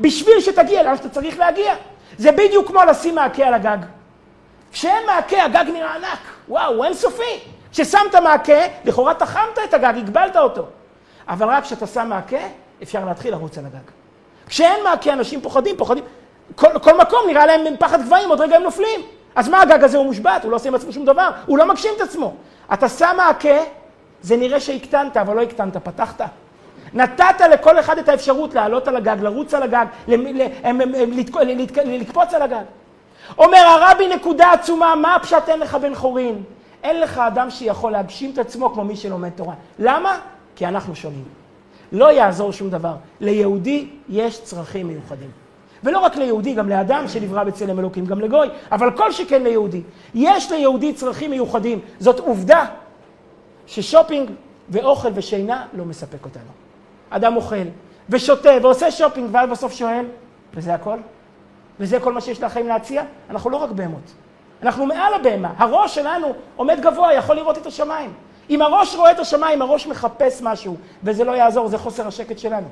בשביל שתגיע לאן שאתה צריך להגיע. זה בדיוק כמו לשים מעקה על הגג. כשאין מעקה, הגג נראה ענק. וואו, הוא אינסופי. כששמת מעקה, לכאורה תחמת את הגג, הגבלת אותו. אבל רק כשאתה שם מעקה, אפשר להתחיל לרוץ על הגג. כשאין מעקה, אנשים פוחדים, פוחדים. כל, כל מקום נראה להם פחד גבהים, עוד רגע הם נופלים. אז מה הגג הזה הוא מושבת? הוא לא עושה עם עצמו שום דבר, הוא לא מגשים את עצמו. אתה שם מעקה, זה נראה שהקטנת, אבל לא הקטנת, פתחת. נתת לכל אחד את האפשרות לעלות על הגג, לרוץ על הגג, לקפוץ על הגג. אומר הרבי נקודה עצומה, מה הפשט אין לך בן חורין? אין לך אדם שיכול להגשים את עצמו כמו מי שלומד תורה. למה? כי אנחנו שונים. לא יעזור שום דבר. ליהודי יש צרכים מיוחדים. ולא רק ליהודי, גם לאדם שנברא בצלם אלוקים, גם לגוי, אבל כל שכן ליהודי. יש ליהודי צרכים מיוחדים. זאת עובדה ששופינג ואוכל ושינה לא מספק אותנו. אדם אוכל ושותה ועושה שופינג, ואז בסוף שואל, וזה הכל? וזה כל מה שיש לחיים להציע? אנחנו לא רק בהמות, אנחנו מעל הבהמה. הראש שלנו עומד גבוה, יכול לראות את השמיים. אם הראש רואה את השמיים, הראש מחפש משהו, וזה לא יעזור, זה חוסר השקט שלנו.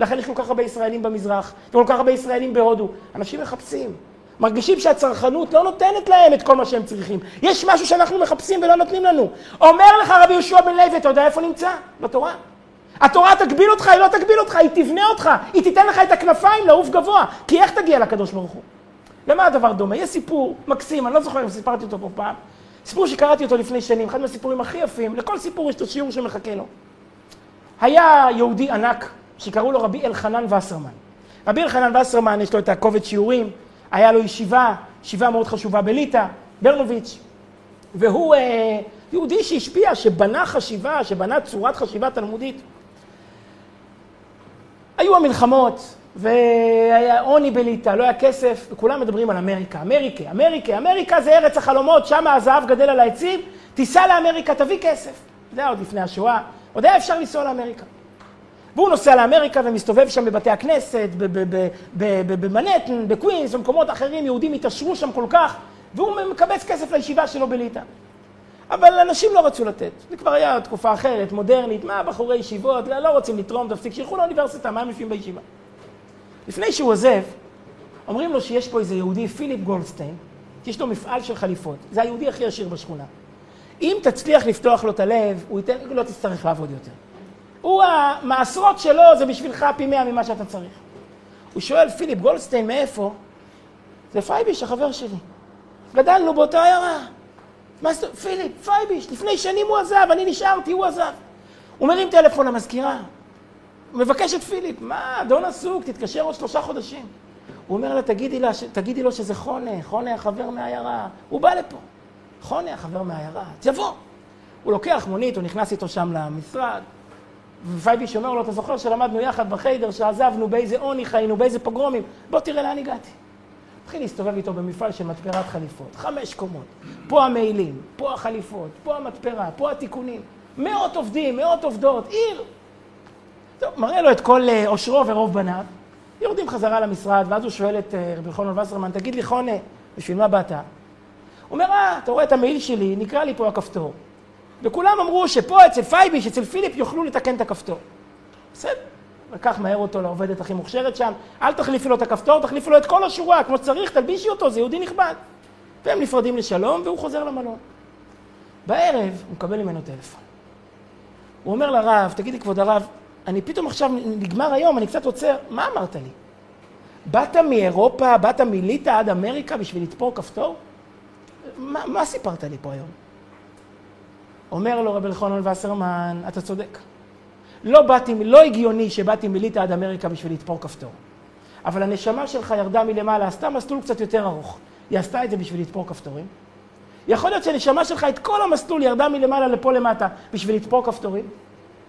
לכן יש כל כך הרבה ישראלים במזרח, וכל כך הרבה ישראלים בהודו. אנשים מחפשים. מרגישים שהצרכנות לא נותנת להם את כל מה שהם צריכים. יש משהו שאנחנו מחפשים ולא נותנים לנו. אומר לך רבי יהושע בן לוי, אתה יודע איפה נמצא? בתורה. התורה תגביל אותך, היא לא תגביל אותך, היא תבנה אותך, היא תיתן לך את הכנפיים לעוף גבוה. כי איך תגיע לקדוש ברוך הוא? למה הדבר דומה? יש סיפור מקסים, אני לא זוכר אם סיפרתי אותו פה פעם. סיפור שקראתי אותו לפני שנים, אחד מהסיפורים הכי יפים, לכל סיפור יש את השיעור שמחכה לו. היה יהודי ענק שקראו לו רבי אלחנן וסרמן. רבי אלחנן וסרמן, יש לו את הקובץ שיעורים, היה לו ישיבה, ישיבה מאוד חשובה בליטא, ברנוביץ', והוא אה, יהודי שהשפיע, שבנה חשיבה, שבנה צורת חשיבה תלמודית. היו המלחמות, והיה עוני בליטא, לא היה כסף, וכולם מדברים על אמריקה. אמריקה, אמריקה, אמריקה זה ארץ החלומות, שם הזהב גדל על העצים, תיסע לאמריקה, תביא כסף. זה היה עוד לפני השואה, עוד היה אפשר לנסוע לאמריקה. והוא נוסע לאמריקה ומסתובב שם בבתי הכנסת, במנהטן, בקווינס, במקומות אחרים, יהודים התעשרו שם כל כך, והוא מקבץ כסף לישיבה שלו בליטא. אבל אנשים לא רצו לתת. זה כבר היה תקופה אחרת, מודרנית, מה בחורי ישיבות, לא, רוצים לתרום, תפסיק, שילכו לאוניברסיטה, מה הם יושבים בישיבה? לפני שהוא עוזב, אומרים לו שיש פה איזה יהודי, פיליפ גולדסטיין, יש לו מפעל של חליפות. זה היהודי הכי עשיר בשכונה. אם תצליח לפתוח לו את הלב, הוא ייתן, לא תצטרך לעבוד יותר. הוא, המעשרות שלו זה בשבילך פי מאה ממה שאתה צריך. הוא שואל, פיליפ גולדסטיין, מאיפה? זה פייביש, החבר שלי. גדלנו באותה עיירה. מה זאת? פיליפ, פייביש, לפני שנים הוא עזב, אני נשארתי, הוא עזב. הוא מרים טלפון למזכירה, הוא מבקש את פיליפ, מה, אדון עסוק, תתקשר עוד שלושה חודשים. הוא אומר לה, תגידי, לה, תגידי לו שזה חונה, חונה החבר מהעיירה. הוא בא לפה. חונה החבר מהעיירה, תבוא. הוא לוקח מונית, הוא נכנס איתו שם למשרד, ופייביש אומר לו, אתה זוכר שלמדנו יחד בחיידר, שעזבנו, באיזה עוני חיינו, באיזה פוגרומים, בוא תראה לאן הגעתי. התחיל להסתובב איתו במפעל של מתפרת חליפות, חמש קומות. פה המעילים, פה החליפות, פה המתפרה, פה התיקונים. מאות עובדים, מאות עובדות, עיר. טוב, מראה לו את כל אה, עושרו ורוב בניו, יורדים חזרה למשרד, ואז הוא שואל את אה, רבי חונן וסרמן, תגיד לי חונה, בשביל מה באת? הוא אומר, אה, אתה רואה את המעיל שלי, נקרא לי פה הכפתור. וכולם אמרו שפה אצל פייביש, אצל פיליפ, יוכלו לתקן את הכפתור. בסדר. לקח מהר אותו לעובדת הכי מוכשרת שם, אל תחליפי לו את הכפתור, תחליפי לו את כל השורה, כמו שצריך, תלבישי אותו, זה יהודי נכבד. והם נפרדים לשלום, והוא חוזר למלון. בערב הוא מקבל ממנו טלפון. הוא אומר לרב, תגידי, כבוד הרב, אני פתאום עכשיו, נגמר היום, אני קצת עוצר, מה אמרת לי? באת מאירופה, באת מליטא עד אמריקה בשביל לתפור כפתור? מה, מה סיפרת לי פה היום? אומר לו רבי אלחנן וסרמן, אתה צודק. לא באתי, לא הגיוני שבאתי מליטא עד אמריקה בשביל לתפור כפתור. אבל הנשמה שלך ירדה מלמעלה, עשתה מסלול קצת יותר ארוך. היא עשתה את זה בשביל לתפור כפתורים. יכול להיות שהנשמה שלך את כל המסלול ירדה מלמעלה לפה למטה בשביל לתפור כפתורים.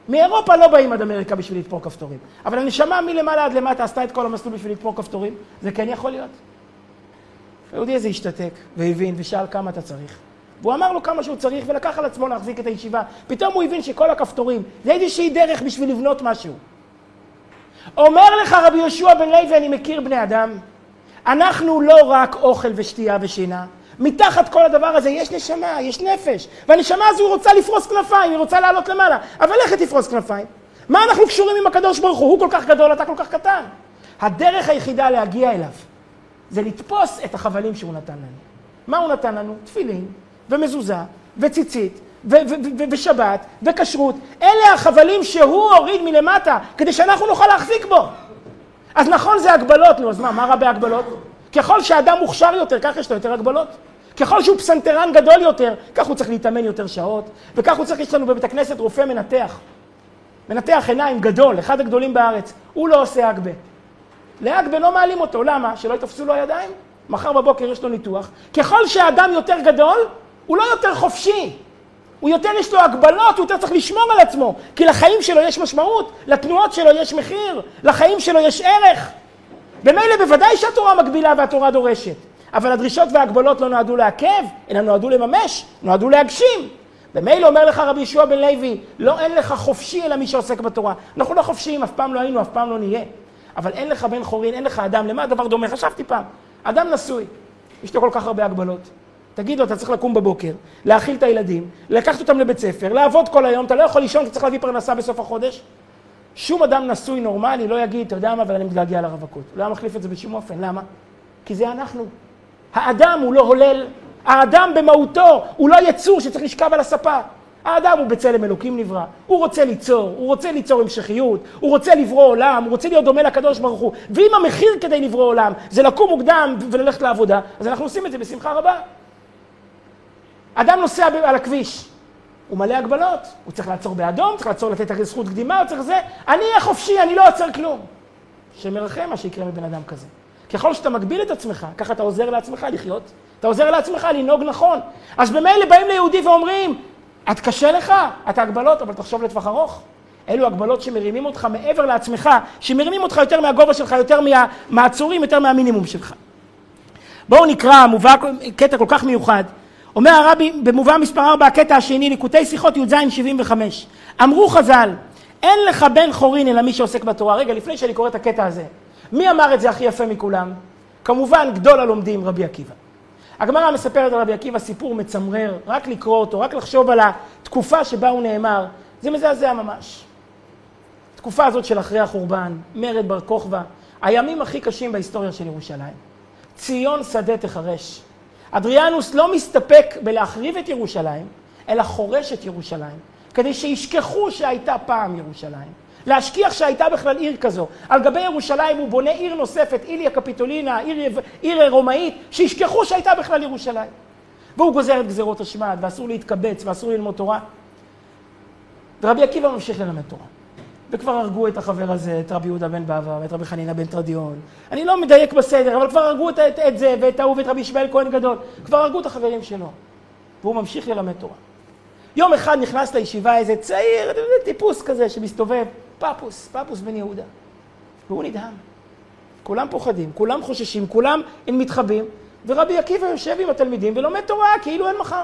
מאירופה לא באים עד אמריקה בשביל לתפור כפתורים. אבל הנשמה מלמעלה עד למטה עשתה את כל המסלול בשביל לתפור כפתורים, זה כן יכול להיות. היהודי הזה השתתק והבין ושאל כמה אתה צריך. והוא אמר לו כמה שהוא צריך ולקח על עצמו להחזיק את הישיבה. פתאום הוא הבין שכל הכפתורים זה איזושהי דרך בשביל לבנות משהו. אומר לך רבי יהושע בן לוי, אני מכיר בני אדם, אנחנו לא רק אוכל ושתייה ושינה, מתחת כל הדבר הזה יש נשמה, יש נפש, והנשמה הזו רוצה לפרוס כנפיים, היא רוצה לעלות למעלה, אבל איך היא תפרוס כנפיים? מה אנחנו קשורים עם הקדוש ברוך הוא? הוא כל כך גדול, אתה כל כך קטן. הדרך היחידה להגיע אליו זה לתפוס את החבלים שהוא נתן לנו. מה הוא נתן לנו? תפילין, ומזוזה, וציצית, ושבת, וכשרות. אלה החבלים שהוא הוריד מלמטה, כדי שאנחנו נוכל להחזיק בו. אז נכון, זה הגבלות, נו, אז מה, מה רע בהגבלות? ככל שאדם מוכשר יותר, כך יש לו יותר הגבלות. ככל שהוא פסנתרן גדול יותר, כך הוא צריך להתאמן יותר שעות, וכך הוא צריך, יש לנו בבית הכנסת רופא מנתח. מנתח עיניים גדול, אחד הגדולים בארץ. הוא לא עושה אגבה. לאגבה לא מעלים אותו, למה? שלא יתפסו לו הידיים? מחר בבוקר יש לו ניתוח. ככל שהאדם יותר גדול, הוא לא יותר חופשי. הוא יותר יש לו הגבלות, הוא יותר צריך לשמור על עצמו. כי לחיים שלו יש משמעות, לתנועות שלו יש מחיר, לחיים שלו יש ערך. במילא בוודאי שהתורה מגבילה והתורה דורשת. אבל הדרישות וההגבלות לא נועדו לעכב, אלא נועדו לממש, נועדו להגשים. במילא אומר לך רבי ישוע בן לוי, לא אין לך חופשי אלא מי שעוסק בתורה. אנחנו לא חופשיים, אף פעם לא היינו, אף פעם לא נהיה. אבל אין לך בן חורין, אין לך אדם, למה הדבר דומה? חשבתי פעם, אדם נשוי, יש לו כל כך הרבה הגבלות. תגיד לו, אתה צריך לקום בבוקר, להאכיל את הילדים, לקחת אותם לבית ספר, לעבוד כל היום, אתה לא יכול לישון, אתה צריך להביא פרנסה בסוף החודש. שום אדם נשוי נורמלי לא יגיד, אתה יודע מה, אבל אני מתגעגע לרווקות. לא היה מחליף את זה בשום אופן, למה? כי זה אנחנו. האדם הוא לא הולל, האדם במהותו הוא לא יצור שצריך לשכב על הספה. האדם הוא בצלם אלוקים נברא, הוא רוצה ליצור, הוא רוצה ליצור המשכיות, הוא רוצה לברוא עולם, הוא רוצה להיות דומה לקדוש ברוך הוא. ואם המחיר כדי לברוא עולם זה לקום מוקדם וללכת לעבודה, אז אנחנו עושים את זה בשמחה רבה. אדם נוסע על הכביש, הוא מלא הגבלות, הוא צריך לעצור באדום, צריך לעצור לתת זכות קדימה, הוא צריך זה, אני אהיה חופשי, אני לא עוצר כלום. שמרחם מה שיקרה מבן אדם כזה. ככל שאתה מגביל את עצמך, ככה אתה עוזר לעצמך לחיות, אתה עוזר לעצמך לנהוג נכון. אז במילא באים ליהודי ואומרים, את קשה לך, אתה הגבלות, אבל תחשוב לטווח ארוך. אלו הגבלות שמרימים אותך מעבר לעצמך, שמרימים אותך יותר מהגובה שלך, יותר מהמעצורים, יותר מהמינימום שלך. בואו נקרא, מובא קטע כל כך מיוחד. אומר הרבי במובא מספר 4, הקטע השני, ליקוטי שיחות י"ז 75. אמרו חז"ל, אין לך בן חורין אלא מי שעוסק בתורה. רגע, לפני שאני קורא את הקטע הזה, מי אמר את זה הכי יפה מכולם? כמובן, גדול הלומדים, רבי עקיבא. הגמרא מספרת על רבי עקיבא סיפור מצמרר, רק לקרוא אותו, רק לחשוב על התקופה שבה הוא נאמר, זה מזעזע ממש. התקופה הזאת של אחרי החורבן, מרד בר כוכבא, הימים הכי קשים בהיסטוריה של ירושלים. ציון שדה תחרש. אדריאנוס לא מסתפק בלהחריב את ירושלים, אלא חורש את ירושלים, כדי שישכחו שהייתה פעם ירושלים. להשכיח שהייתה בכלל עיר כזו. על גבי ירושלים הוא בונה עיר נוספת, איליה קפיטולינה, עיר, עיר רומאית, שישכחו שהייתה בכלל ירושלים. והוא גוזר את גזירות השמד, ואסור להתקבץ, ואסור ללמוד תורה. ורבי עקיבא ממשיך ללמד תורה. וכבר הרגו את החבר הזה, את רבי יהודה בן בבא, ואת רבי חנינא בן תרדיון. אני לא מדייק בסדר, אבל כבר הרגו את, את, את זה, ואת ההוא, ואת רבי ישמעאל כהן גדול. כבר הרגו את החברים שלו. והוא ממשיך ללמד תורה. יום אחד נכנס לישיבה איזה צעיר, טיפוס כזה שמסתובב, פפוס, פפוס בן יהודה. והוא נדהם. כולם פוחדים, כולם חוששים, כולם הם מתחבאים, ורבי עקיבא יושב עם התלמידים ולומד תורה כאילו אין מחר.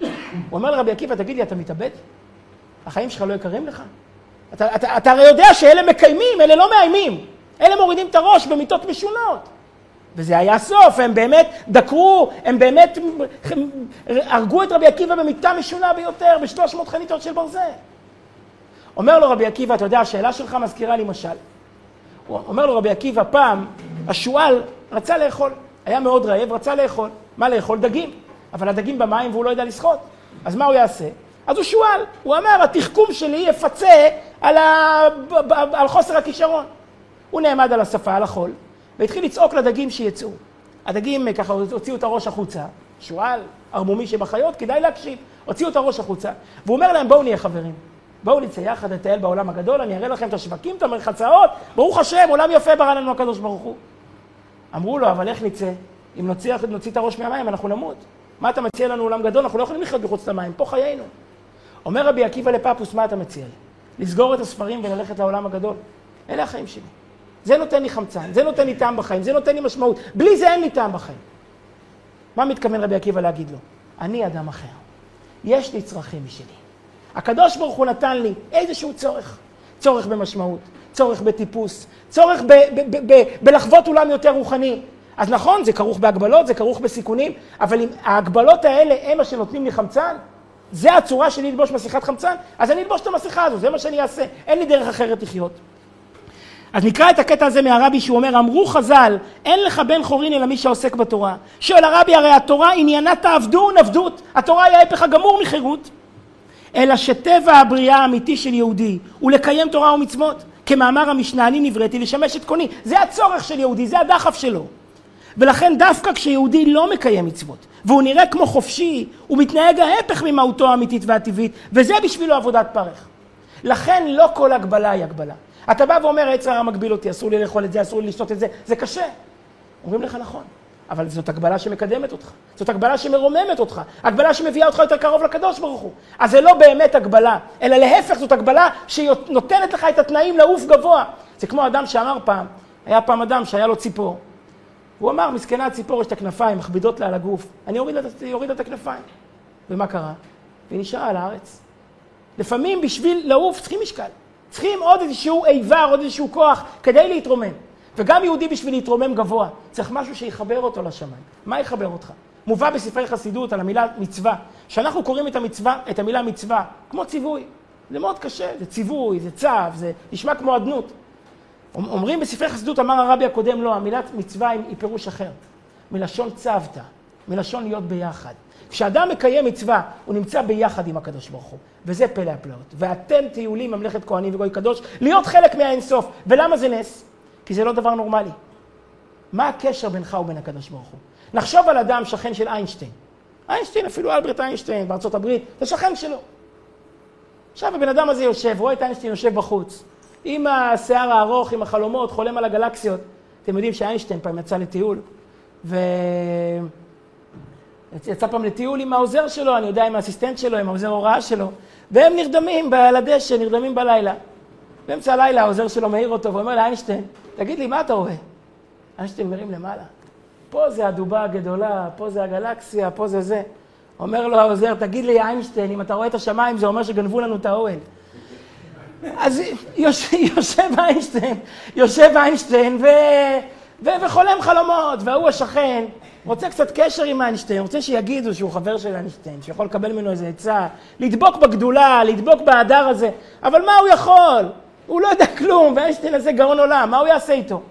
הוא אומר לרבי עקיבא, תגיד לי, אתה מתאבד? החיים שלך לא יקרים לך? אתה, אתה, אתה הרי יודע שאלה מקיימים, אלה לא מאיימים. אלה מורידים את הראש במיטות משונות. וזה היה הסוף, הם באמת דקרו, הם באמת הרגו את רבי עקיבא במיטה משונה ביותר, בשלוש מאות חניתות של ברזל. אומר לו רבי עקיבא, אתה יודע, השאלה שלך מזכירה לי משל. הוא אומר לו רבי עקיבא, פעם השועל רצה לאכול, היה מאוד רעב, רצה לאכול. מה לאכול? דגים. אבל הדגים במים והוא לא יודע לשחות. אז מה הוא יעשה? אז הוא שועל. הוא אמר, התחכום שלי יפצה על, ה... על חוסר הכישרון. הוא נעמד על השפה, על החול, והתחיל לצעוק לדגים שיצאו. הדגים ככה הוציאו את הראש החוצה. שועל, ערמומי שבחיות, כדאי להקשיב. הוציאו את הראש החוצה, והוא אומר להם, בואו נהיה חברים. בואו נצא יחד, נטייל בעולם הגדול, אני אראה לכם את השווקים, את המרחצאות, ברוך השם, עולם יפה ברא לנו הקדוש ברוך הוא. אמרו לו, אבל איך נצא? אם נוציא, נוציא את הראש מהמים, אנחנו נמות. מה אתה מציע לנו עולם גדול? אנחנו לא יכולים לחיות מחוץ למים, פה חיינו. אומר רבי עקיבא לפפוס, מה אתה מציע לי? לסגור את הספרים וללכת לעולם הגדול? אלה החיים שלי. זה נותן לי חמצן, זה נותן לי טעם בחיים, זה נותן לי משמעות. בלי זה אין לי טעם בחיים. מה מתכוון רבי עקיבא להגיד לו? אני אדם אחר. יש לי צרכים משלי. הקדוש ברוך הוא נתן לי איזשהו צורך. צורך במשמעות, צורך בטיפוס, צורך ב- ב- ב- ב- בלחוות עולם יותר רוחני. אז נכון, זה כרוך בהגבלות, זה כרוך בסיכונים, אבל אם ההגבלות האלה הם מה שנותנים לי חמצן, זה הצורה שלי ללבוש מסכת חמצן, אז אני אלבוש את המסכה הזו, זה מה שאני אעשה. אין לי דרך אחרת לחיות. אז נקרא את הקטע הזה מהרבי שהוא אומר, אמרו חז"ל, אין לך בן חורין אלא מי שעוסק בתורה. שואל הרבי, הרי התורה עניינה תעבדון עבדות, התורה היא ההפך הגמור מחירות. אלא שטבע הבריאה האמיתי של יהודי הוא לקיים תורה ומצוות. כמאמר המשנה, אני נבראתי לשמש את קוני. זה הצורך של יהודי, זה הדחף שלו. ולכן דווקא כשיהודי לא מקיים מצוות, והוא נראה כמו חופשי, הוא מתנהג ההפך ממהותו האמיתית והטבעית, וזה בשבילו עבודת פרך. לכן לא כל הגבלה היא הגבלה. אתה בא ואומר, העץ הרע מגביל אותי, אסור לי לאכול את זה, אסור לי לשתות את זה, זה קשה. אומרים לך נכון, אבל זאת הגבלה שמקדמת אותך, זאת הגבלה שמרוממת אותך, הגבלה שמביאה אותך יותר קרוב לקדוש ברוך הוא. אז זה לא באמת הגבלה, אלא להפך, זאת הגבלה שנותנת לך את התנאים לעוף גבוה. זה כמו אדם שאמר פעם, היה פעם אדם שהיה לו ציפור. הוא אמר, מסכנה הציפור, יש את הכנפיים, מכבידות לה על הגוף, אני אוריד לה את הכנפיים. ומה קרה? והיא נשארה על הארץ. לפעמים בשביל לעוף צריכים משקל. צריכים עוד איזשהו איבר, עוד איזשהו כוח, כדי להתרומם. וגם יהודי בשביל להתרומם גבוה, צריך משהו שיחבר אותו לשמיים. מה יחבר אותך? מובא בספרי חסידות על המילה מצווה. כשאנחנו קוראים את המצווה, את המילה מצווה, כמו ציווי. זה מאוד קשה, זה ציווי, זה צו, זה נשמע כמו אדנות. אומרים בספרי חסידות, אמר הרבי הקודם, לא, המילה מצווה היא פירוש אחר. מלשון צוותא, מלשון להיות ביחד. כשאדם מקיים מצווה, הוא נמצא ביחד עם הקדוש ברוך הוא, וזה פלא הפלאות. ואתם תהיו לי ממלכת כהנים וגוי קדוש, להיות חלק מהאינסוף. ולמה זה נס? כי זה לא דבר נורמלי. מה הקשר בינך ובין הקדוש ברוך הוא? נחשוב על אדם שכן של איינשטיין. איינשטיין, אפילו אלברט איינשטיין בארצות הברית, זה שכן שלו. עכשיו הבן אדם הזה יושב, רואה את איינשטיין יושב בחוץ, עם השיער הארוך, עם החלומות, חולם על הגלקסיות. אתם יודעים שאיינשטיין פעם יצא לטיול, ו... יצא פעם לטיול עם העוזר שלו, אני יודע, עם האסיסטנט שלו, עם העוזר הוראה שלו, והם נרדמים על הדשא, נרדמים בלילה. באמצע הלילה העוזר שלו מעיר אותו ואומר לאיינשטיין, תגיד לי, מה אתה רואה? איינשטיין מרים למעלה. פה זה הדובה הגדולה, פה זה הגלקסיה, פה זה זה. אומר לו העוזר, תגיד לי, איינשטיין, אם אתה רואה את השמיים, זה אומר שגנבו לנו את האוהל. אז יושב, יושב איינשטיין, יושב איינשטיין ו, ו, וחולם חלומות, והוא השכן רוצה קצת קשר עם איינשטיין, רוצה שיגידו שהוא חבר של איינשטיין, שיכול לקבל ממנו איזה עצה, לדבוק בגדולה, לדבוק בהדר הזה, אבל מה הוא יכול? הוא לא יודע כלום, ואיינשטיין הזה גאון עולם, מה הוא יעשה איתו?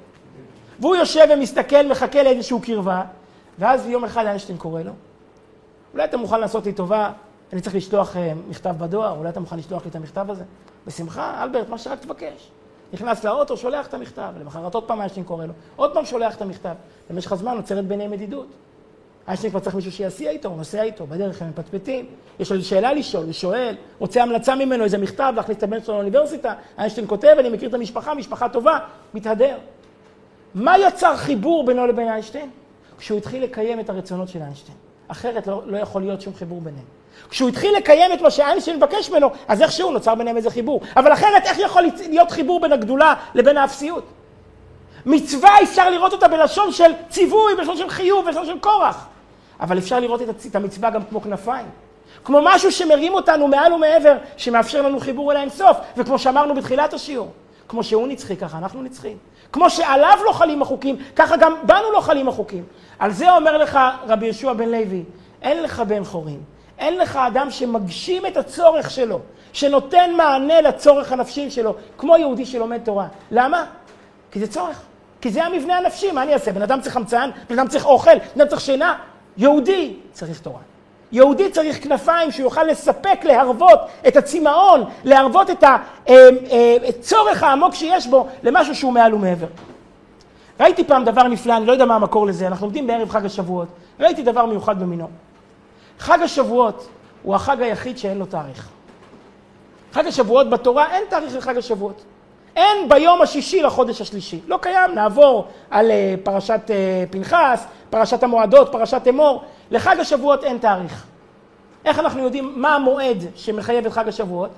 והוא יושב ומסתכל, מחכה לאיזשהו קרבה, ואז יום אחד איינשטיין קורא לו, אולי אתה מוכן לעשות לי טובה, אני צריך לשלוח אה, מכתב בדואר, אולי אתה מוכן לשלוח לי את המכתב הזה? בשמחה, אלברט, מה שרק תבקש. נכנס לאוטו, שולח את המכתב, למחרת עוד פעם איינשטיין קורא לו, עוד פעם שולח את המכתב. במשך הזמן נוצרת ביניהם ידידות. איינשטיין כבר צריך מישהו שיסיע איתו, הוא נוסע איתו, בדרך הם מפטפטים, יש לו שאלה לשאול, הוא שואל, רוצה המלצה ממנו, איזה מכתב, להכניס את הבן שלו לאוניברסיטה, איינשטיין כותב, אני מכיר את המשפחה, משפחה טובה, מתהדר. מה יצר חיבור בינו לבין איינשטיין? כשהוא התחיל לקיים את הרצונות של איינשטיין. אחרת לא, לא יכול להיות שום חיבור ביניהם. כשהוא התחיל לקיים את מה שאיינשטיין מבקש ממנו, אז איכשהו נוצר ביניהם איזה חיבור. אבל אחרת, איך יכול להיות חיבור בין הגדולה לבין האפסיות? מצווה אפשר לראות אותה בלשון של ציווי, בלשון של חיוב, בלשון של כורח. אבל אפשר לראות את המצווה גם כמו כנפיים. כמו משהו שמרים אותנו מעל ומעבר, שמאפשר לנו חיבור אל האינסוף. וכמו שאמרנו בתחילת השיעור, כמו שהוא נצחי, ככה אנחנו נצחים. כמו שעליו לא חלים החוקים, ככה גם בנו לא חלים החוקים. על זה אומר לך רבי יהושע בן לוי, אין לך בן חורין. אין לך אדם שמגשים את הצורך שלו, שנותן מענה לצורך הנפשי שלו, כמו יהודי שלומד תורה. למה? כי זה צורך. כי זה המבנה הנפשי, מה אני אעשה? בן אדם צריך חמצן, בן אדם צריך אוכל, בן אדם צריך שינה. יהודי צריך תורה. יהודי צריך כנפיים שיוכל לספק, להרוות את הצמאון, להרוות את הצורך אה, אה, העמוק שיש בו למשהו שהוא מעל ומעבר. ראיתי פעם דבר נפלא, אני לא יודע מה המקור לזה, אנחנו עומדים בערב חג השבועות, ראיתי דבר מיוחד במינו. חג השבועות הוא החג היחיד שאין לו תאריך. חג השבועות בתורה אין תאריך לחג השבועות. אין ביום השישי לחודש השלישי. לא קיים, נעבור על אה, פרשת פנחס, פרשת המועדות, פרשת אמור. לחג השבועות אין תאריך. איך אנחנו יודעים מה המועד שמחייב את חג השבועות?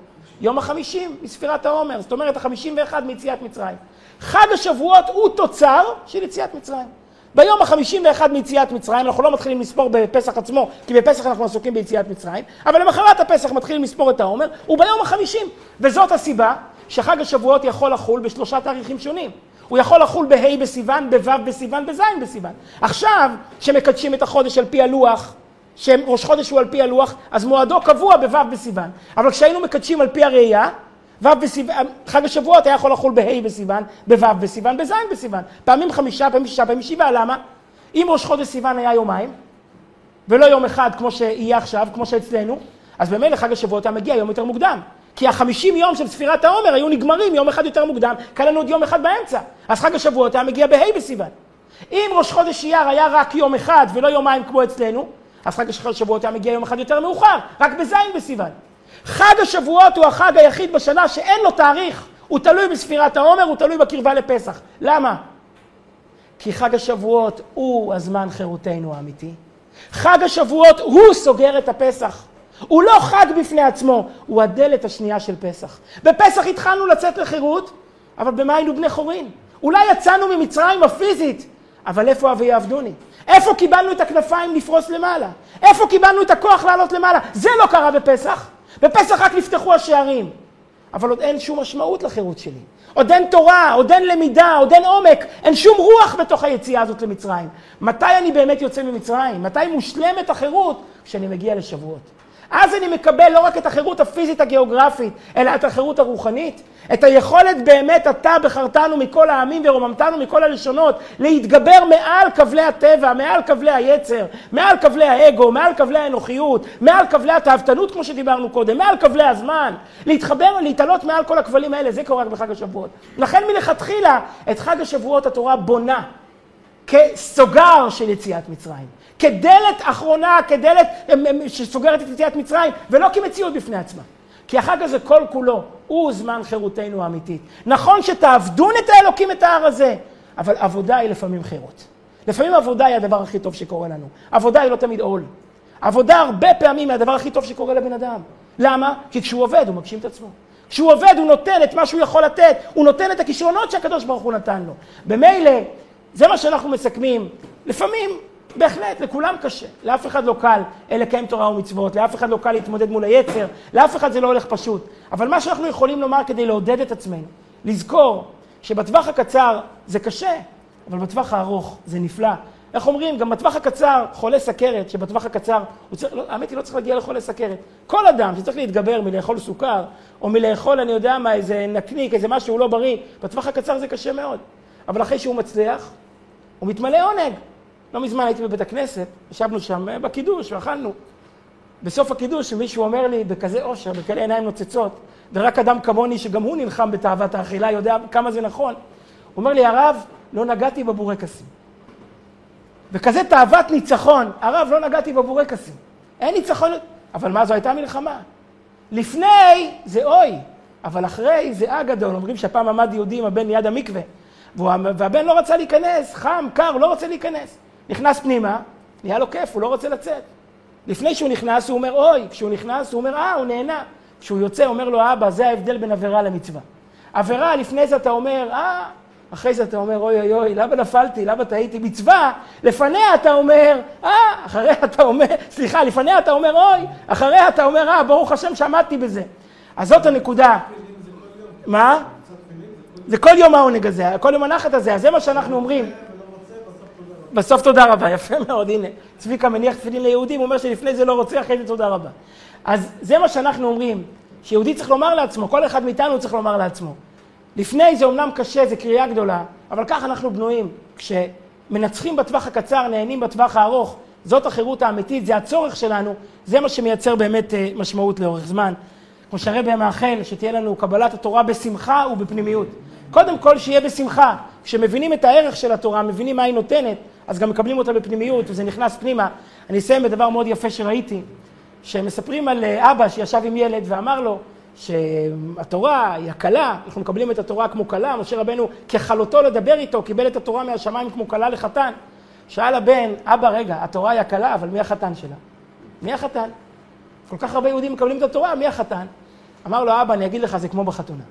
יום החמישים מספירת העומר, זאת אומרת החמישים ואחד מיציאת מצרים. חג השבועות הוא תוצר של יציאת מצרים. ביום החמישים ואחד מיציאת מצרים, אנחנו לא מתחילים לספור בפסח עצמו, כי בפסח אנחנו עסוקים ביציאת מצרים, אבל למחרת הפסח מתחילים לספור את העומר, הוא ביום החמישים. וזאת הסיבה שחג השבועות יכול לחול בשלושה תאריכים שונים. הוא יכול לחול בה' בסיוון, בו' בסיוון, בז' בסיוון. עכשיו, שמקדשים את החודש על פי הלוח, שראש חודש הוא על פי הלוח, אז מועדו קבוע בו' בסיוון. אבל כשהיינו מקדשים על פי הראייה, בסיוון, חג השבועות היה יכול לחול בה' בסיוון, בו' בסיוון, בז' בסיוון. פעמים חמישה, פעמים שישה, פעמים שבעה, למה? אם ראש חודש סיוון היה יומיים, ולא יום אחד כמו שיהיה עכשיו, כמו שאצלנו, אז במילא חג השבועות היה מגיע יום יותר מוקדם. כי החמישים יום של ספירת העומר היו נגמרים יום אחד יותר מוקדם, כאן לנו עוד יום אחד באמצע. אז חג השבועות היה מגיע בה' בסיוון. אם ראש חודש אייר היה רק יום אחד ולא יומיים כמו אצלנו, אז חג השבועות היה מגיע יום אחד יותר מאוחר, רק בז' בסיוון. חג השבועות הוא החג היחיד בשנה שאין לו תאריך, הוא תלוי בספירת העומר, הוא תלוי בקרבה לפסח. למה? כי חג השבועות הוא הזמן חירותנו האמיתי. חג השבועות הוא סוגר את הפסח. הוא לא חג בפני עצמו, הוא הדלת השנייה של פסח. בפסח התחלנו לצאת לחירות, אבל במה היינו בני חורין? אולי יצאנו ממצרים הפיזית, אבל איפה אבי יעבדוני? איפה קיבלנו את הכנפיים לפרוס למעלה? איפה קיבלנו את הכוח לעלות למעלה? זה לא קרה בפסח. בפסח רק נפתחו השערים. אבל עוד אין שום משמעות לחירות שלי. עוד אין תורה, עוד אין למידה, עוד אין עומק, אין שום רוח בתוך היציאה הזאת למצרים. מתי אני באמת יוצא ממצרים? מתי מושלמת החירות? כשאני מגיע לשבועות. אז אני מקבל לא רק את החירות הפיזית הגיאוגרפית, אלא את החירות הרוחנית, את היכולת באמת אתה בחרתנו מכל העמים ורוממתנו מכל הלשונות, להתגבר מעל כבלי הטבע, מעל כבלי היצר, מעל כבלי האגו, מעל כבלי האנוכיות, מעל כבלי התאוותנות כמו שדיברנו קודם, מעל כבלי הזמן, להתחבר, להתעלות מעל כל הכבלים האלה, זה קורה רק בחג השבועות. לכן מלכתחילה את חג השבועות התורה בונה כסוגר של יציאת מצרים. כדלת אחרונה, כדלת שסוגרת את יציאת מצרים, ולא כמציאות בפני עצמה. כי החג הזה כל כולו הוא זמן חירותנו האמיתית. נכון שתעבדון את האלוקים את ההר הזה, אבל עבודה היא לפעמים חירות. לפעמים עבודה היא הדבר הכי טוב שקורה לנו. עבודה היא לא תמיד עול. עבודה הרבה פעמים היא הדבר הכי טוב שקורה לבן אדם. למה? כי כשהוא עובד הוא מגשים את עצמו. כשהוא עובד הוא נותן את מה שהוא יכול לתת, הוא נותן את הכישרונות שהקדוש ברוך הוא נתן לו. במילא, זה מה שאנחנו מסכמים. לפעמים בהחלט, לכולם קשה. לאף אחד לא קל לקיים תורה ומצוות, לאף אחד לא קל להתמודד מול היצר, לאף אחד זה לא הולך פשוט. אבל מה שאנחנו יכולים לומר כדי לעודד את עצמנו, לזכור שבטווח הקצר זה קשה, אבל בטווח הארוך זה נפלא. איך אומרים, גם בטווח הקצר, חולה סכרת, שבטווח הקצר, צריך, לא, האמת היא לא צריך להגיע לחולה סכרת. כל אדם שצריך להתגבר מלאכול סוכר, או מלאכול, אני יודע מה, איזה נקניק, איזה משהו לא בריא, בטווח הקצר זה קשה מאוד. אבל אחרי שהוא מצליח, הוא מתמלא עונג. לא מזמן הייתי בבית הכנסת, ישבנו שם אה, בקידוש ואכלנו. בסוף הקידוש מישהו אומר לי בכזה אושר, בכאלה עיניים נוצצות, ורק אדם כמוני שגם הוא נלחם בתאוות האכילה יודע כמה זה נכון. הוא אומר לי, הרב, לא נגעתי בבורקסים. וכזה תאוות ניצחון, הרב, לא נגעתי בבורקסים. אין ניצחון, אבל מה, זו הייתה מלחמה. לפני זה אוי, אבל אחרי זה אגדול. אומרים שהפעם עמד יהודי עם הבן ליד המקווה, והבן לא רצה להיכנס, חם, קר, לא רוצה להיכנס. נכנס פנימה, נהיה לו כיף, הוא לא רוצה לצאת. לפני שהוא נכנס, הוא אומר אוי, כשהוא נכנס, הוא אומר אה, הוא נהנה. כשהוא יוצא, אומר לו, אבא, זה ההבדל בין עבירה למצווה. עבירה, לפני זה אתה אומר, אה, אחרי זה אתה אומר, אוי אוי אוי, למה נפלתי, למה טעיתי? מצווה, לפניה אתה אומר, אה, אחריה אתה אומר, סליחה, לפניה אתה אומר, אוי, אחריה אתה אומר, אה, ברוך השם שעמדתי בזה. אז זאת הנקודה. מה? זה כל יום העונג הזה, כל יום הנחת הזה, אז זה מה שאנחנו אומרים. בסוף תודה רבה, יפה מאוד, הנה. צביקה מניח תפילין ליהודים, הוא אומר שלפני זה לא רוצה, אחרי זה תודה רבה. אז זה מה שאנחנו אומרים, שיהודי צריך לומר לעצמו, כל אחד מאיתנו צריך לומר לעצמו. לפני זה אומנם קשה, זה קריאה גדולה, אבל ככה אנחנו בנויים. כשמנצחים בטווח הקצר, נהנים בטווח הארוך, זאת החירות האמיתית, זה הצורך שלנו, זה מה שמייצר באמת אה, משמעות לאורך זמן. כמו שהרבי מאחל, שתהיה לנו קבלת התורה בשמחה ובפנימיות. קודם כל שיהיה בשמחה. כשמבינים את הערך של התורה, מבינים מה היא נותנת, אז גם מקבלים אותה בפנימיות, וזה נכנס פנימה. אני אסיים בדבר מאוד יפה שראיתי, שמספרים על אה, אבא שישב עם ילד ואמר לו שהתורה היא הקלה, אנחנו מקבלים את התורה כמו כלה, משה רבנו ככלותו לדבר איתו, קיבל את התורה מהשמיים כמו כלה לחתן. שאל הבן, אבא, רגע, התורה היא הקלה, אבל מי החתן שלה? מי החתן? כל כך הרבה יהודים מקבלים את התורה, מי החתן? אמר לו, אבא, אני אגיד לך, זה כמו בחתונה.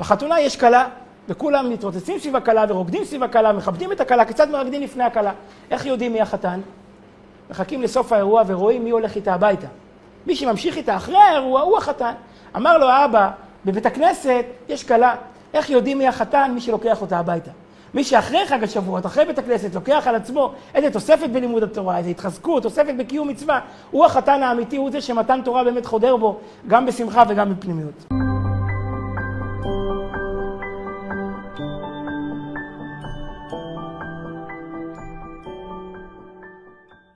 בחתונה יש כלה, וכולם מתרוצצים סביב הכלה ורוקדים סביב הכלה, מכבדים את הכלה, כיצד מרקדים לפני הכלה. איך יודעים מי החתן? מחכים לסוף האירוע ורואים מי הולך איתה הביתה. מי שממשיך איתה אחרי האירוע הוא החתן. אמר לו האבא, בבית הכנסת יש כלה, איך יודעים מי החתן? מי שלוקח אותה הביתה. מי שאחרי חג השבועות, אחרי בית הכנסת, לוקח על עצמו איזה תוספת בלימוד התורה, איזה התחזקות, תוספת בקיום מצווה, הוא החתן האמיתי, הוא זה שמתן תורה באמת חודר בו, גם בשמחה וגם בפנימיות.